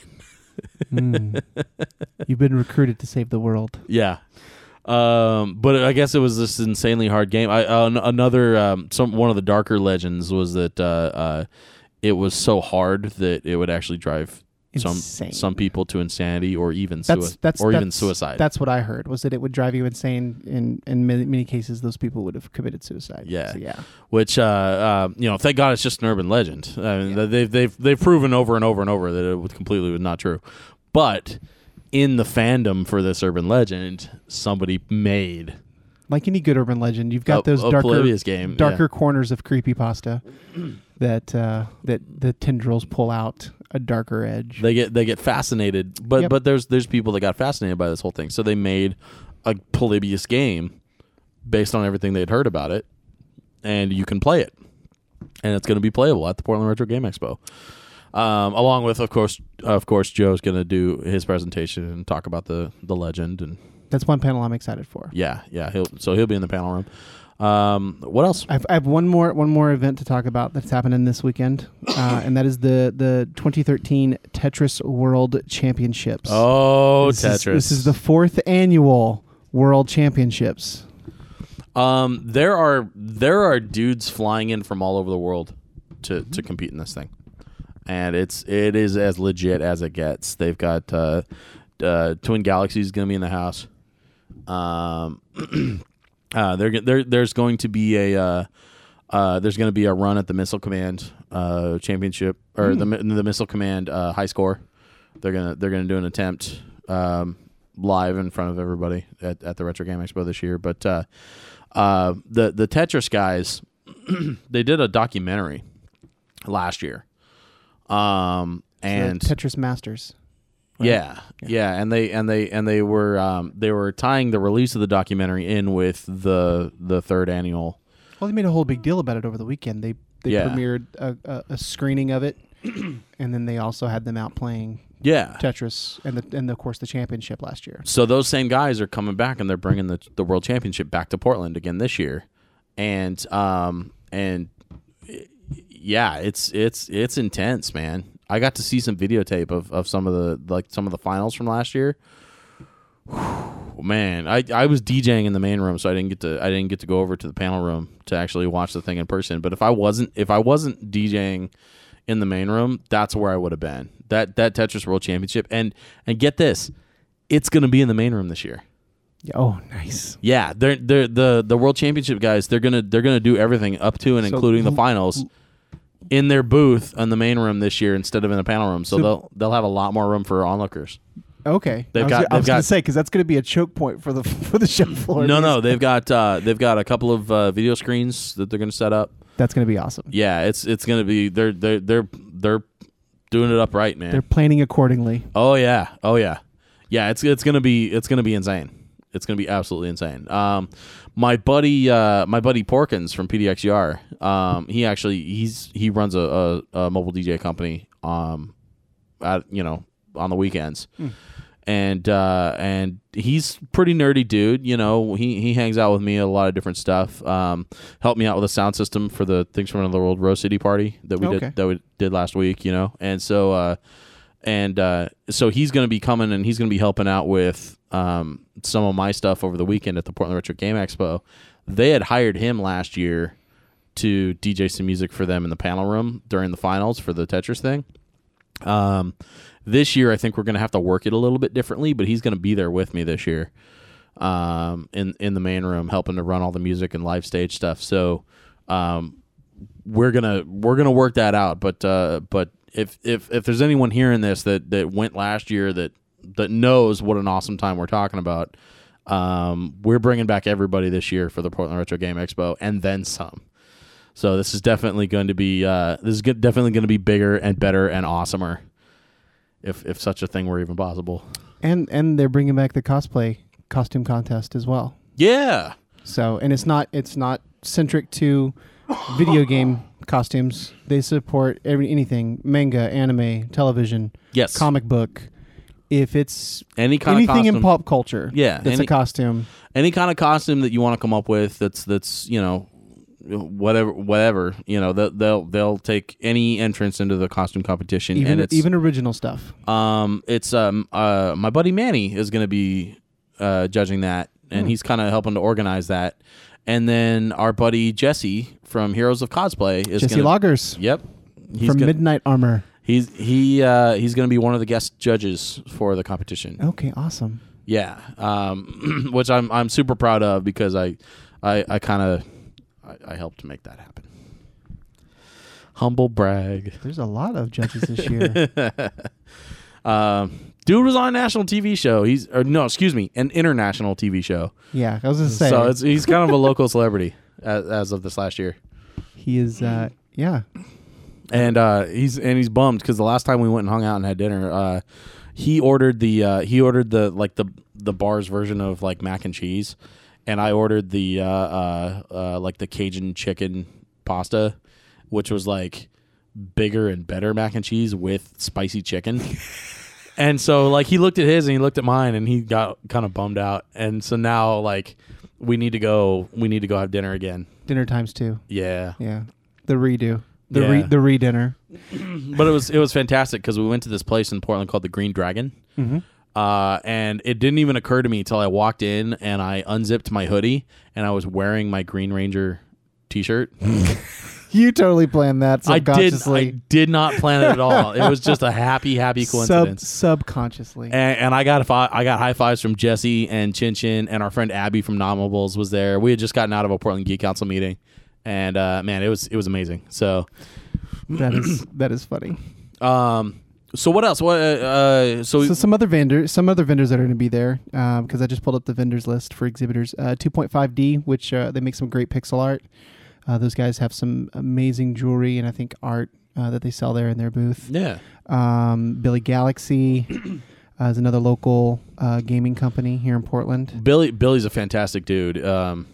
Mm. You've been recruited to save the world. yeah. Um, but I guess it was this insanely hard game. I uh, an- another um, some one of the darker legends was that uh, uh, it was so hard that it would actually drive Insane. some people to insanity or even That's sui- that's or even suicide. That's what I heard was that it would drive you insane. In in many, many cases, those people would have committed suicide. Yeah. So, yeah. which uh, uh, you know, thank God it's just an urban legend. I mean, Yeah. they've they've they've proven over and over and over that it was completely was not true. But in the fandom for this urban legend, somebody made Like any good urban legend, you've got those darker game. darker corners of creepypasta that uh, that the tendrils pull out a darker edge. They get they get fascinated, but Yep. but there's there's people that got fascinated by this whole thing, so they made a Polybius game based on everything they'd heard about it, and you can play it, and it's going to be playable at the Portland Retro Game Expo. Um, along with, of course, of course, Joe's going to do his presentation and talk about the the legend, and That's one panel I'm excited for. yeah, yeah, he'll so he'll be in the panel room. Um, what else? I've, I have one more one more event to talk about that's happening this weekend, uh, and that is the the 2013 Tetris World Championships. Oh, this Tetris. Is, this is the fourth annual World Championships. Um, there are there are dudes flying in from all over the world to Mm-hmm. to compete in this thing, and it's it is as legit as it gets. They've got uh, uh, Twin Galaxies going to be in the house. Um, uh, there there there's going to be a uh, uh, there's going to be a run at the Missile Command uh, Championship or the the Missile Command uh, High Score. They're gonna they're gonna do an attempt um, live in front of everybody at, at the Retro Game Expo this year. But uh, uh, the the Tetris guys, they did a documentary last year, um, and Tetris Masters. Right? yeah, yeah, and they and they and they were um, they were tying the release of the documentary in with the the third annual. Well, they made a whole big deal about it over the weekend. They they Yeah. premiered a, a, a screening of it, and then they also had them out playing Yeah. Tetris and the and of course the championship last year. So those same guys are coming back and they're bringing the the world championship back to Portland again this year, and um and yeah, it's it's it's intense, man. I got to see some videotape of, of some of the like some of the finals from last year. Whew, man, I, I was DJing in the main room, so I didn't get to I didn't get to go over to the panel room to actually watch the thing in person. But if I wasn't if I wasn't DJing in the main room, that's where I would have been. That that Tetris World Championship and and get this, it's going to be in the main room this year. Oh, nice. Yeah, they're they're the the World Championship guys. They're gonna they're gonna do everything up to and So including the finals in their booth in the main room this year instead of in the panel room. So, So- they'll they'll have a lot more room for onlookers. Okay, They've I was, got- gonna- I was they've got- to say because that's going to be a choke point for the for the show floor. No, no, they've got uh, they've got a couple of uh, video screens that they're gonna set up. that's going to be awesome. Yeah, it's it's gonna be they're they're they're they're doing it up right, man. They're planning accordingly. Oh yeah, oh yeah, yeah. It's it's gonna be it's gonna be insane. It's gonna be absolutely insane. Um, my buddy, uh, my buddy Porkins from PDXR, um, he actually he's he runs a, a, a mobile DJ company. Um, at you know on the weekends. And uh, and he's pretty nerdy dude, you know. He he hangs out with me a lot of different stuff. Um, helped me out with a sound system for the Things from Another World Rose City party that we Okay. did that we did last week, you know. And so uh, and uh, so he's going to be coming and he's going to be helping out with um, some of my stuff over the weekend at the Portland Retro Game Expo. They had hired him last year to DJ some music for them in the panel room during the finals for the Tetris thing. Um, This year, I think we're going to have to work it a little bit differently, but he's going to be there with me this year, um, in in the main room, helping to run all the music and live stage stuff. So, um, we're gonna we're gonna work that out. But uh, but if if if there's anyone hearing this that that went last year that that knows what an awesome time we're talking about, um, we're bringing back everybody this year for the Portland Retro Game Expo and then some. So this is definitely going to be uh, this is good, definitely going to be bigger and better and awesomer, if if such a thing were even possible. And and they're bringing back the cosplay costume contest as well. Yeah, So and it's not it's not centric to video game costumes. They support every anything manga, anime, television, yes, comic book. If it's any kind anything of costume, in pop culture, Yeah, that's any- a costume. any kind of costume that you want to come up with that's that's you know whatever whatever you know they'll they'll, they'll take any entrance into the costume competition Even and it's even original stuff. um it's um uh my buddy Manny is going to be uh judging that and Hmm. he's kind of helping to organize that and then our buddy Jesse from Heroes of Cosplay is Jesse gonna, Lagers yep he's from gonna, Midnight Armor. he's he uh he's going to be one of the guest judges for the competition Okay, awesome. yeah, um, which I'm I'm super proud of because I I, I kind of I, I helped make that happen. Humble brag. There's a lot of judges this year. Um, dude was on a national TV show. He's or no, excuse me, an international TV show. yeah, I was gonna say So it's, he's kind of a local celebrity as, as of this last year. he is. Uh, yeah, and uh, he's and he's bummed because the last time we went and hung out and had dinner, uh, he ordered the uh, he ordered the like the the bar's version of like mac and cheese, and I ordered the uh, uh, uh, like the Cajun chicken pasta, which was like bigger and better mac and cheese with spicy chicken. and so like he looked at his and he looked at mine and he got kind of bummed out. And so now like we need to go we need to go have dinner again. dinner times two. Yeah. Yeah, the redo, the re the re dinner. but it was it was fantastic because we went to this place in Portland called the Green Dragon, Mm-hmm. uh, and it didn't even occur to me until I walked in and I unzipped my hoodie and I was wearing my Green Ranger T-shirt. You totally planned that I did I did not plan it at all. It was just a happy happy Sub coincidence. subconsciously. and, and I got a fi- I got high fives from Jesse and Chin Chin and our friend Abby from Nomables was there. We had just gotten out of a Portland Geek Council meeting, and uh, man, it was it was amazing. So that is that is funny. um, so what else? What uh, uh so, So some other vendors, some other vendors that are going to be there, because I just pulled up the vendors list for exhibitors. Uh, 2.5D, which uh, they make some great pixel art. Uh, those guys have some amazing jewelry and I think art uh, that they sell there in their booth. yeah. Um, Billy Galaxy uh, is another local uh, gaming company here in Portland. Billy Billy's a fantastic dude. Um,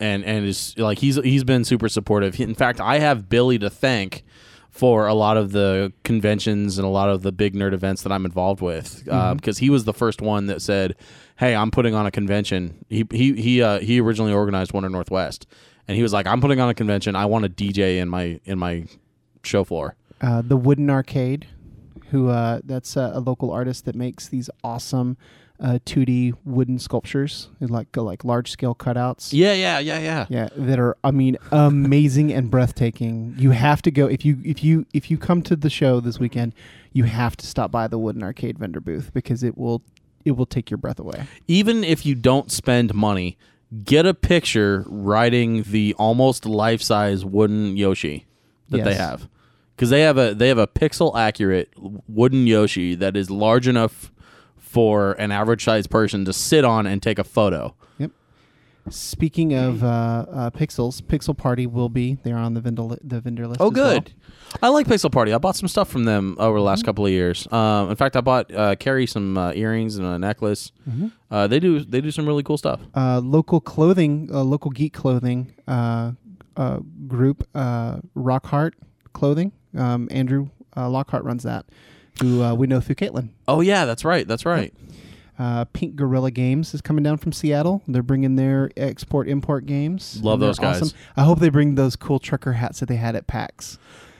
and and is like he's he's been super supportive. In fact, I have Billy to thank for a lot of the conventions and a lot of the big nerd events that I'm involved with Mm-hmm. because he was the first one that said, "Hey, I'm putting on a convention." He he he uh, he originally organized Wonder Northwest, and he was like, "I'm putting on a convention. I want a DJ in my in my show floor." Uh, the Wooden Arcade, who uh, that's uh, a local artist that makes these awesome uh, 2D wooden sculptures, like like large scale cutouts. Yeah, yeah, yeah, yeah. Yeah, that are I mean amazing and breathtaking. You have to go if you if you if you come to the show this weekend, you have to stop by the Wooden Arcade vendor booth because it will it will take your breath away. even if you don't spend money, get a picture riding the almost life size wooden Yoshi that they have. Because they have a they have a pixel accurate wooden Yoshi that is large enough for an average sized person to sit on and take a photo. Speaking of uh, uh, pixels, Pixel Party will be there on the vendor li- the vendor list. Oh, as good. I like Pixel Party. I bought some stuff from them over the last couple of years. Um, in fact, I bought uh, Carrie some uh, earrings and a necklace. Uh, they do they do some really cool stuff. Uh, local clothing, uh, local geek clothing uh, uh, group, uh, Rockheart Clothing. Um, Andrew uh, Lockhart runs that, who uh, we know through Caitlin. Oh yeah, that's right. That's right. Uh, Pink Gorilla Games is coming down from Seattle. They're bringing their export import games. Love those guys. I hope they bring those cool trucker hats that they had at PAX.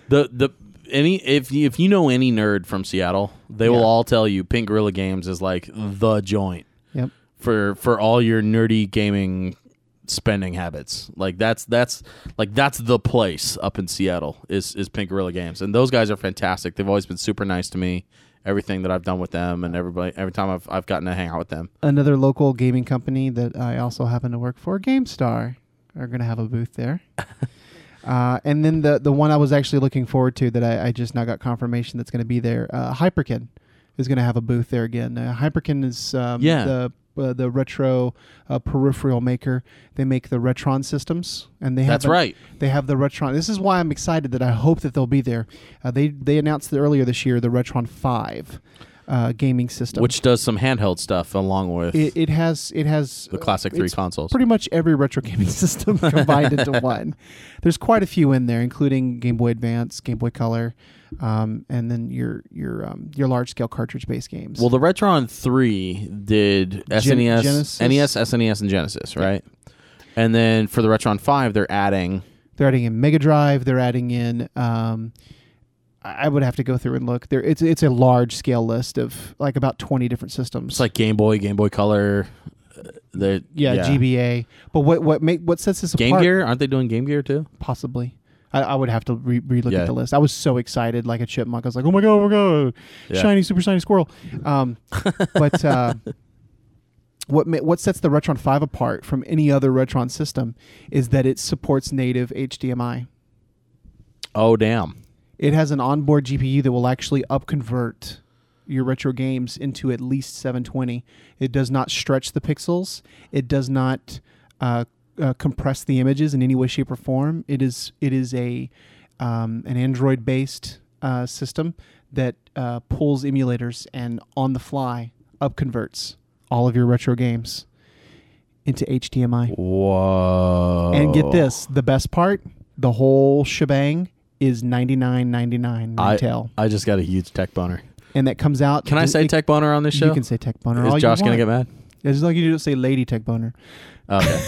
The the any if you, if you know any nerd from Seattle, they will all tell you Pink Gorilla Games is like the joint Yep. for for all your nerdy gaming spending habits. Like that's that's like that's the place up in Seattle is is Pink Gorilla Games, and those guys are fantastic. They've always been super nice to me, everything that I've done with them and everybody every time I've I've gotten to hang out with them. Another local gaming company that I also happen to work for, GameStar, are going to have a booth there. uh, and then the the one I was actually looking forward to that I, I just now got confirmation that's going to be there, uh, Hyperkin is going to have a booth there again. Uh, Hyperkin is um, Yeah. the uh, the retro uh, peripheral maker. They make the Retron systems, and they have That's an- right. They have the Retron. This is why I'm excited that I hope that they'll be there. Uh, they they announced earlier this year the Retron Five uh, gaming system, Which does some handheld stuff along with it, it has it has the classic three consoles. pretty much every retro gaming system combined into one. There's quite a few in there, including Game Boy Advance, Game Boy Color, um, and then your your um, your large scale cartridge based games. Well, the Retron 3 did Gen- SNES, Genesis? NES, SNES, and Genesis, right? And then for the Retron 5, they're adding. they're adding in Mega Drive. They're adding in. Um, I would have to go through and look. There, it's it's a large scale list of like about twenty different systems. It's like Game Boy, Game Boy Color. uh, The yeah, GBA. But what what make what sets this apart? Game apart? Gear. Aren't they doing Game Gear too? Possibly. I, I would have to re- relook Yeah. at the list. I was so excited, like a chipmunk. I was like, "Oh my god, oh my god, Yeah. shiny, super shiny squirrel!" Um, but uh, what ma- what sets the Retron Five apart from any other Retron system is that it supports native HDMI. Oh damn! It has an onboard GPU that will actually upconvert your retro games into at least 720. It does not stretch the pixels. It does not uh, uh, compress the images in any way, shape, or form. It is it is a um, an Android based uh, system that uh, pulls emulators and on the fly upconverts all of your retro games into HDMI. Whoa! And get this, the best part, the whole shebang is 99.99 I- retail. I just got a huge tech boner. and that comes out Can I say it- tech boner on this show? You can say tech boner. all Is Josh gonna get mad? It's like you don't say lady tech boner. Okay.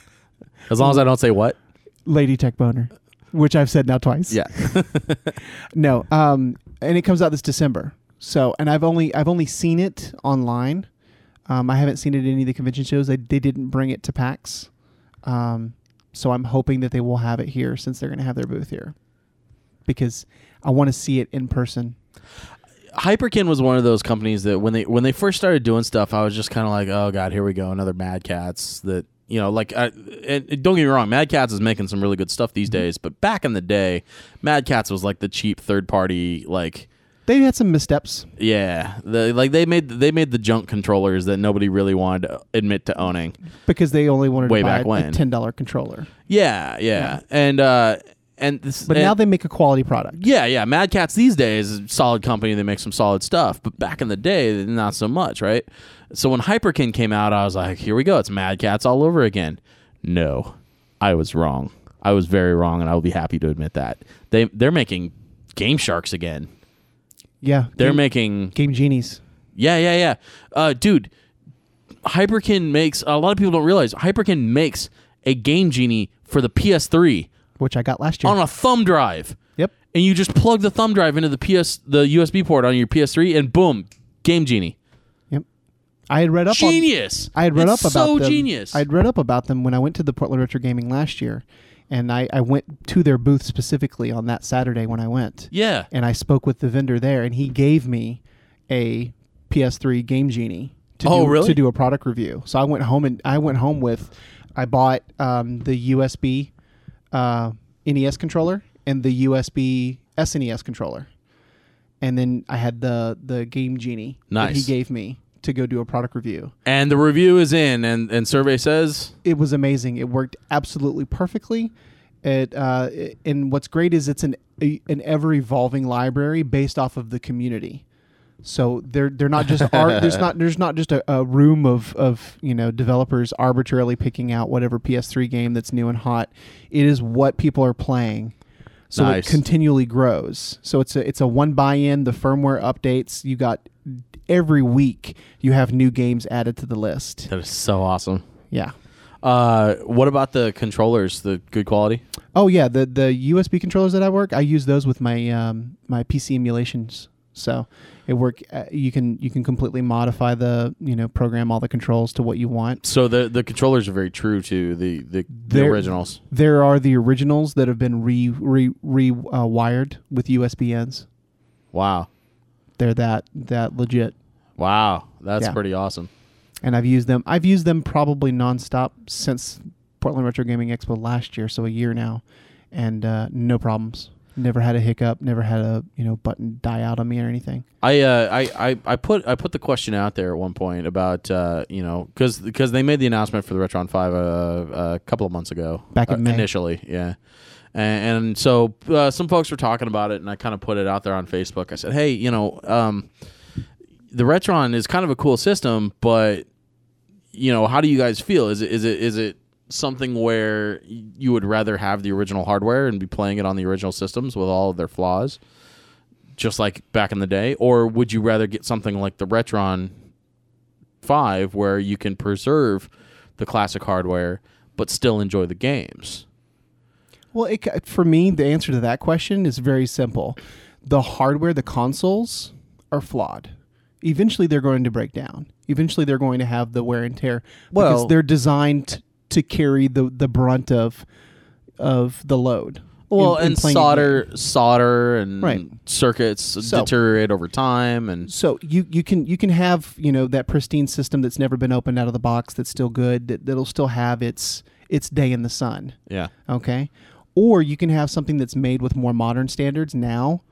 as long as I don't say what. Lady tech boner, which I've said now twice. Yeah. No. Um, and it comes out this December. So, and I've only I've only seen it online. Um, I haven't seen it at any of the convention shows. They they didn't bring it to PAX. Um, so I'm hoping that they will have it here since they're going to have their booth here, because I want to see it in person. Hyperkin was one of those companies that when they when they first started doing stuff, I was just kind of like, oh god, here we go, another Mad Catz. That you know, like, I, and don't get me wrong, Mad Catz is making some really good stuff these Mm-hmm. days. But back in the day, Mad Catz was like the cheap third party, like, They had some missteps. yeah, the, like they made they made the junk controllers that nobody really wanted to admit to owning. because they only wanted Way to buy back a when. ten dollar controller. Yeah, yeah, and uh, and this, But and- now they make a quality product. Yeah, yeah. Mad Catz these days is a solid company. They make some solid stuff. But back in the day, not so much, right? So when Hyperkin came out, I was like, here we go. It's Mad Catz all over again. No, I was wrong. I was very wrong, and I will be happy to admit that. They they're making Game Sharks again. Yeah, They're game, making game genies. yeah, yeah, yeah. Uh, dude, Hyperkin makes a lot of people don't realize Hyperkin makes a Game Genie for the PS3 which I got last year. on a thumb drive. yep. and you just plug the thumb drive into the PS the USB port on your PS3 and boom, Game Genie. Yep. I had read up on Genius. I had read It's up about so them. genius. I'd read up about them when I went to the Portland Retro Gaming last year, and I, I went to their booth specifically on that Saturday when I went, yeah. and I spoke with the vendor there, and he gave me a PS3 Game Genie to Oh, do, really? to do a product review. So I went home and I went home with I bought um, the USB uh, NES controller and the USB SNES controller, and then I had the the Game Genie that he gave me to go do a product review. And the review is in and and survey says it was amazing. It worked absolutely perfectly. It uh, i- and what's great is it's an a, an ever evolving library based off of the community. So they're they're not just ar- there's not there's not just a, a room of of you know developers arbitrarily picking out whatever PS3 game that's new and hot. It is what people are playing. So Nice. it continually grows. So it's a it's a one buy-in. The firmware updates. You got every week. You have new games added to the list. that is so awesome. Yeah. Uh, what about the controllers? The good quality? Oh yeah, the the USB controllers that I work, I use those with my um, my PC emulations. So it work. Uh, you can you can completely modify the you know program all the controls to what you want. So the the controllers are very true to the the, the originals. There are the originals that have been re re re uh, wired with USB ends. Wow. They're that that legit, Wow, that's Yeah. pretty awesome. and I've used them. I've used them probably nonstop since Portland Retro Gaming Expo last year, so a year now, and uh, no problems. Never had a hiccup. Never had a you know button die out on me or anything. I, uh, I, I, I put I put the question out there at one point about uh, you know because because they made the announcement for the Retron Five uh, a couple of months ago Back in uh, May. initially, yeah, and, and so uh, some folks were talking about it, and I kind of put it out there on Facebook. I said, hey, you know, um, the Retron is kind of a cool system, but you know, how do you guys feel? Is it is it is it something where you would rather have the original hardware and be playing it on the original systems with all of their flaws? just like back in the day, or would you rather get something like the Retron Five, where you can preserve the classic hardware but still enjoy the games? Well, it, for me, the answer to that question is very simple. The hardware, the consoles, are flawed. Eventually, they're going to break down. Eventually, they're going to have the wear and tear Well- because they're designed to carry the the brunt of of the load. Well, in- in and solder, solder, and Right. circuits So- deteriorate over time, and So you you can you can have you know that pristine system that's never been opened out of the box that's still good that, that'll still have its its day in the sun. yeah, Okay, or you can have something that's made with more modern standards now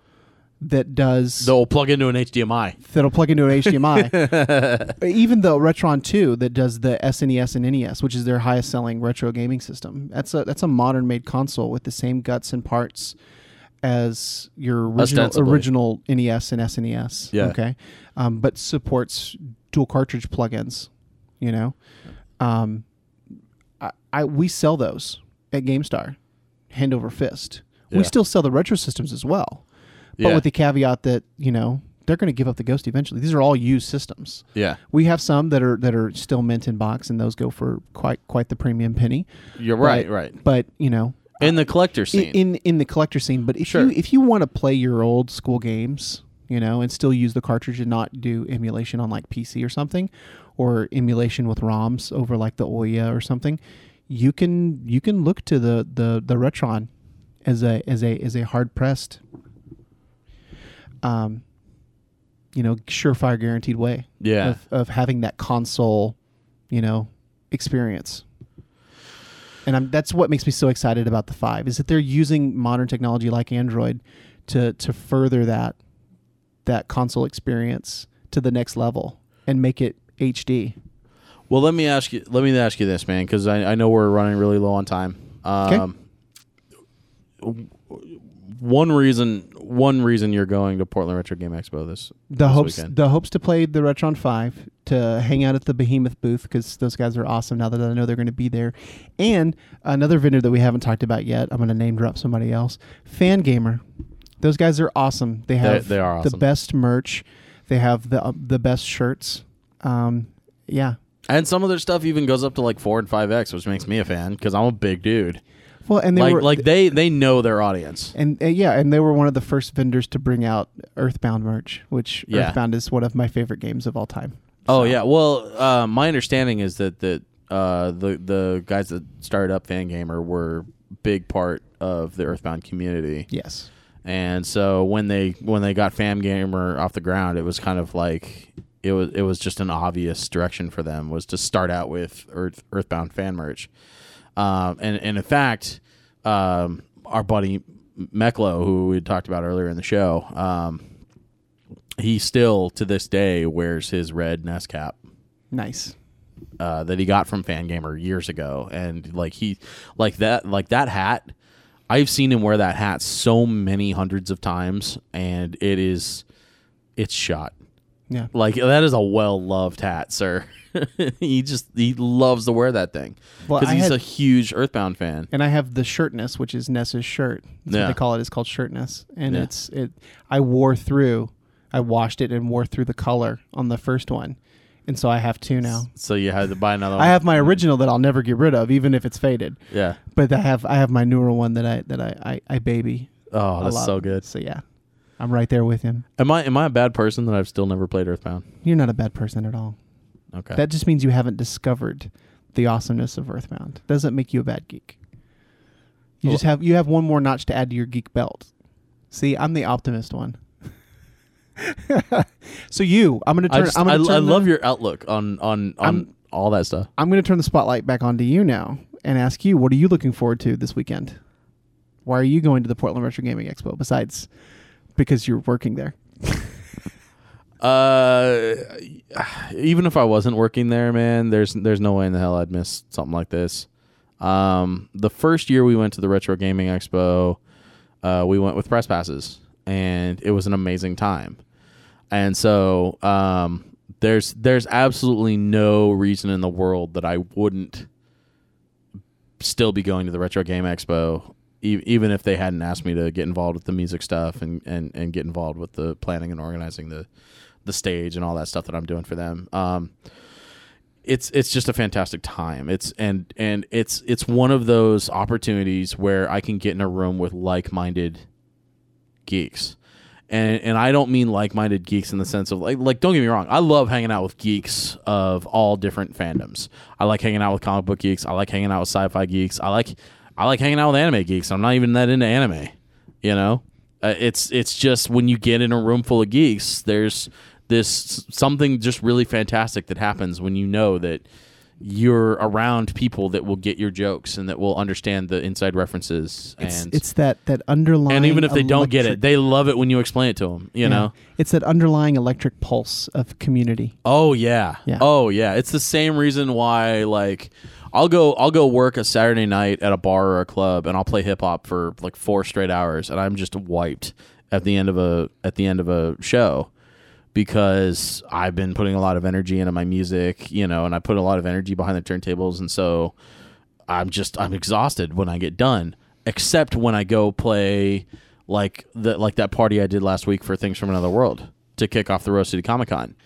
that does they'll plug into an HDMI. that'll plug into an HDMI. Even the Retron 2 that does the SNES and NES, which is their highest selling retro gaming system. That's a that's a modern made console with the same guts and parts as your original Ostensibly. original NES and SNES. Yeah. Okay. Um, but supports dual cartridge plugins, you know. Um, I, I we sell those at GameStar hand over fist. Yeah. We still sell the retro systems as well but Yeah, with the caveat that you know they're going to give up the ghost eventually. These are all used systems. yeah, We have some that are that are still mint in box, and those go for quite quite the premium penny. you're right, But- right. But you know, In the collector in scene, in, in the collector scene. But if Sure. you if you want to play your old school games, you know, and still use the cartridge and not do emulation on like PC or something, or emulation with ROMs over like the Ouya or something, you can you can look to the the the Retron as a as a as a hard pressed, um, you know, surefire guaranteed way yeah, of of having that console, you know, experience. And I'm, that's what makes me so excited about the five is that they're using modern technology like Android to to further that that console experience to the next level and make it HD. Well, let me ask you. Let me ask you this, man, because I, I know we're running really low on time. Um, w- One reason, one reason you're going to Portland Retro Game Expo this The this hopes weekend. the hopes to play the Retron Five to hang out at the Behemoth booth because those guys are awesome. Now that I know they're going to be there, and another vendor that we haven't talked about yet. I'm going to name drop somebody else. Fangamer. Those guys are awesome. They have they are the best merch. They have the uh, the best shirts. Um, yeah. and some of their stuff even goes up to like four and five X, which makes me a fan because I'm a big dude. Well, and they like were like they they know their audience. and uh, yeah, and they were one of the first vendors to bring out Earthbound merch, which Yeah. Earthbound is one of my favorite games of all time. Oh yeah. Well, uh, my understanding is that that uh, the the guys that started up Fangamer were big part of the Earthbound community. Yes. And so when they when they got Fangamer off the ground, it was kind of like it was it was just an obvious direction for them was to start out with Earth, Earthbound fan merch. Um, and and in fact, um, our buddy Meklo, who we talked about earlier in the show, um, he still to this day wears his red Ness cap Nice. uh, that he got from Fangamer years ago, and like he, like that, like that hat. I've seen him wear that hat so many hundreds of times, and it is, it's shot. Yeah. Like that is a well loved hat, sir. he just he loves to wear that thing because I he's had- a huge Earthbound fan. and I have the shirtness, which is Ness's shirt. That's Yeah. what they call it. It's called shirtness, and Yeah. it's it. I wore through. I washed it and wore through the color on the first one, and so I have two now. So you had to buy another. one. I have my original that I'll never get rid of, even if it's faded. Yeah. But I have I have my newer one that I that I I, I baby. Oh, that's so good. So yeah, I'm right there with him. Am I am I a bad person that I've still never played Earthbound? You're not a bad person at all. Okay. That just means you haven't discovered the awesomeness of Earthbound. Doesn't make you a bad geek. You Well- just have you have one more notch to add to your geek belt. See, I'm the optimist one. So you, I'm gonna I, turn. just, I'm gonna I turn love the, your outlook on on on I'm- all that stuff. I'm gonna turn the spotlight back onto you now and ask you, what are you looking forward to this weekend? Why are you going to the Portland Retro Gaming Expo besides because you're working there? Uh, even if I wasn't working there, man, there's there's no way in the hell I'd miss something like this. Um, the first year we went to the Retro Gaming Expo, uh, we went with press passes, and it was an amazing time. And so, um, there's there's absolutely no reason in the world that I wouldn't still be going to the Retro Game Expo, even if they hadn't asked me to get involved with the music stuff and, and, and get involved with the planning and organizing the the stage and all that stuff that I'm doing for them. Um, it's it's just a fantastic time. It's and and it's it's one of those opportunities where I can get in a room with like minded geeks. And and I don't mean like minded geeks in the sense of like like don't get me wrong, I love hanging out with geeks of all different fandoms. I like hanging out with comic book geeks, I like hanging out with sci fi geeks, I like I like hanging out with anime geeks. I'm not even that into anime. You know? Uh, it's it's just when you get in a room full of geeks, there's this something just really fantastic that happens when you know that you're around people that will get your jokes and that will understand the inside references It's, and it's that that underlying and even if they don't get it, they love it when you explain it to them. You yeah. know? it's that underlying electric pulse of community. Oh yeah. Yeah. Oh yeah. It's the same reason why like I'll go I'll go work a Saturday night at a bar or a club and I'll play hip hop for like four straight hours and I'm just wiped at the end of a at the end of a show because I've been putting a lot of energy into my music, you know, and I put a lot of energy behind the turntables and so I'm just I'm exhausted when I get done, except when I go play like the like that party I did last week for Things from Another World to kick off the Rose City Comic Con.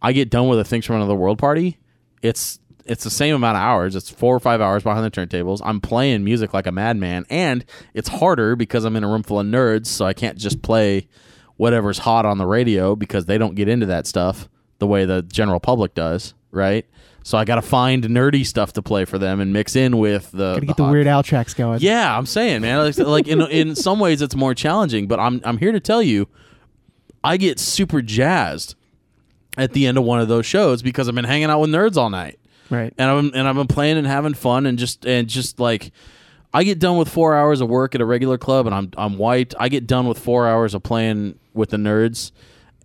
I get done with a Things from Another World party. It's it's the same amount of hours. It's four or five hours behind the turntables. I'm playing music like a madman, and it's harder because I'm in a room full of nerds, so I can't just play whatever's hot on the radio because they don't get into that stuff the way the general public does, right? So I got to find nerdy stuff to play for them and mix in with the. Gotta get the hot- Weird Al tracks going. yeah, I'm saying, man. Like, like in in some ways, it's more challenging, but I'm I'm here to tell you, I get super jazzed at the end of one of those shows because I've been hanging out with nerds all night, Right. and I'm and I've been playing and having fun and just and just like. I get done with four hours of work at a regular club, and I'm I'm white. I get done with four hours of playing with the nerds,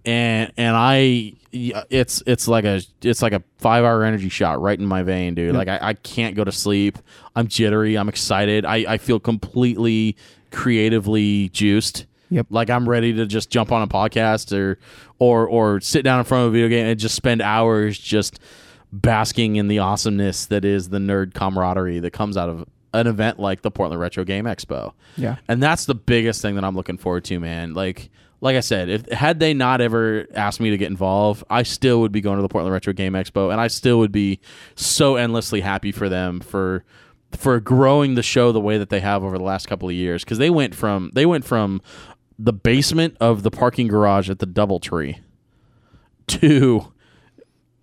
and and I it's it's like a it's like a five hour energy shot right in my vein, dude. Like I, I can't go to sleep. I'm jittery. I'm excited. I, I feel completely creatively juiced. Yep. Like I'm ready to just jump on a podcast or or or sit down in front of a video game and just spend hours just basking in the awesomeness that is the nerd camaraderie that comes out of an event like the Portland Retro Game Expo. Yeah. And that's the biggest thing that I'm looking forward to, man. Like like I said, if had they not ever asked me to get involved, I still would be going to the Portland Retro Game Expo and I still would be so endlessly happy for them for for growing the show the way that they have over the last couple of years cuz they went from they went from the basement of the parking garage at the DoubleTree to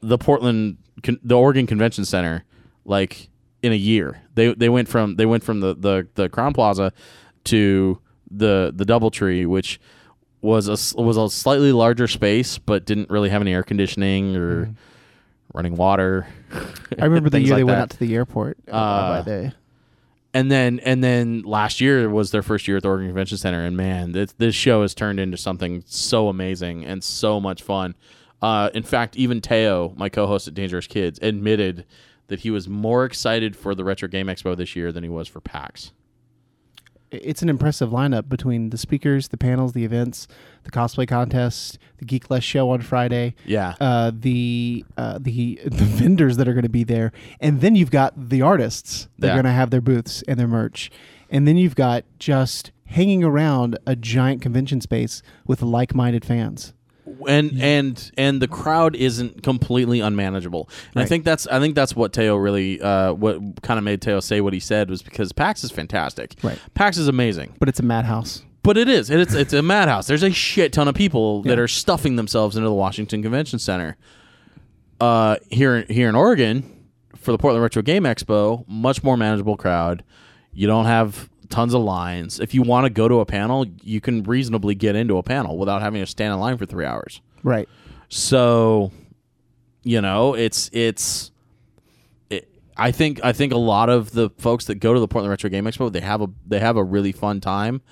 the Portland con- the Oregon Convention Center like in a year. They they went from they went from the the, the Crowne Plaza to the the DoubleTree which was a was a slightly larger space but didn't really have any air conditioning or running water. I remember the year like they went out to the airport. Uh, Uh, by the, and then and then last year was their first year at the Oregon Convention Center, and man, this, this show has turned into something so amazing and so much fun. Uh, in fact, even Teo, my co-host at Dangerous Kids, admitted that he was more excited for the Retro Game Expo this year than he was for PAX. it's an impressive lineup between the speakers, the panels, the events, the cosplay contest, the Geek Less show on Friday, Yeah, uh, the uh, the the vendors that are going to be there, and then you've got the artists that Yeah. are going to have their booths and their merch, and then you've got just hanging around a giant convention space with like-minded fans. And and and the crowd isn't completely unmanageable. And I think that's I think that's what Teo really uh, what kind of made Teo say what he said was because PAX is fantastic. Right. PAX is amazing. But it's a madhouse. But it is. It's it's a madhouse. There's a shit ton of people that are stuffing themselves into the Washington Convention Center. Uh, here here in Oregon, for the Portland Retro Game Expo, much more manageable crowd. You don't have tons of lines. If you want to go to a panel, you can reasonably get into a panel without having to stand in line for three hours. Right. So, you know, it's it's. It, I think I think a lot of the folks that go to the Portland Retro Game Expo they have a they have a really fun time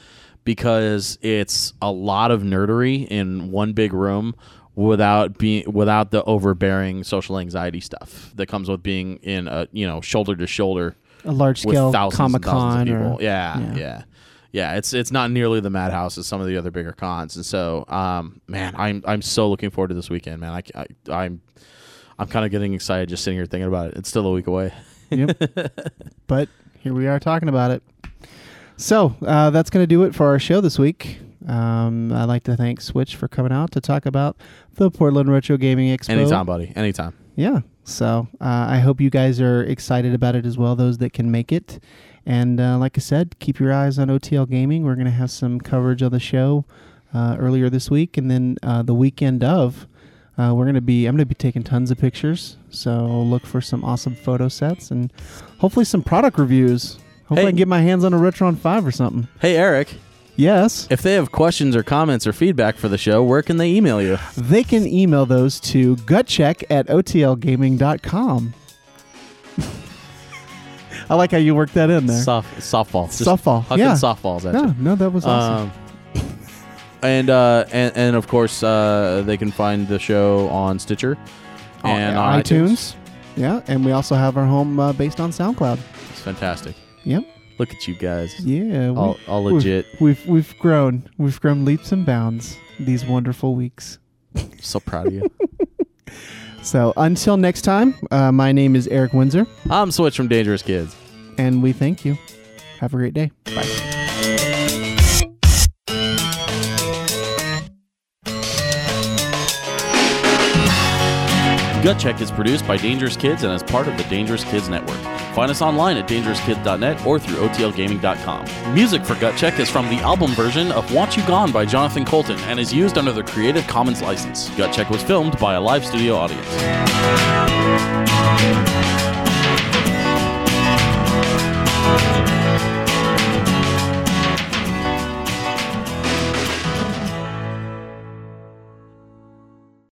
because it's a lot of nerdery in one big room without being without the overbearing social anxiety stuff that comes with being in a you know shoulder to shoulder A large scale Comic Con or yeah, yeah. yeah, yeah, It's it's not nearly the madhouse as some of the other bigger cons, and so um, man, I'm I'm so looking forward to this weekend, man. I, I I'm I'm kind of getting excited just sitting here thinking about it. It's still a week away. Yep. but here we are talking about it. So uh, that's going to do it for our show this week. Um, I'd like to thank Switch for coming out to talk about the Portland Retro Gaming Expo. Anytime, buddy. Anytime. Yeah. So uh, I hope you guys are excited about it as well, those that can make it. And uh, like I said, keep your eyes on OTL Gaming. We're going to have some coverage of the show uh, earlier this week, and then uh, the weekend of. Uh, we're gonna be. I'm gonna be taking tons of pictures, so look for some awesome photo sets and hopefully some product reviews. Hopefully, Hey. I can get my hands on a Retron Five or something. Hey, Eric. Yes, If they have questions or comments or feedback for the show, where can they email you? they can email those to gutcheck at otlgaming.com. I like how you worked that in there. Soft softball. Just Softball, hucking yeah. softballs at No, you. no, that was awesome. Um, and uh, and and of course, uh, they can find the show on Stitcher Oh, and on iTunes. iTunes. yeah, and we also have our home uh, based on SoundCloud. It's fantastic. Yep. Look at you guys. Yeah, we, All, all we've- legit. We've we've grown. We've grown leaps and bounds these wonderful weeks. So proud of you. So until next time, uh, my name is Eric Windsor, I'm Switch from Dangerous Kids. and we thank you. Have a great day. Bye. Gut Check is produced by Dangerous Kids and is part of the Dangerous Kids Network. Find us online at dangerouskids.net or through otlgaming.com. Music for Gut Check is from the album version of Want You Gone by Jonathan Coulton and is used under the Creative Commons license. Gut Check was filmed by a live studio audience.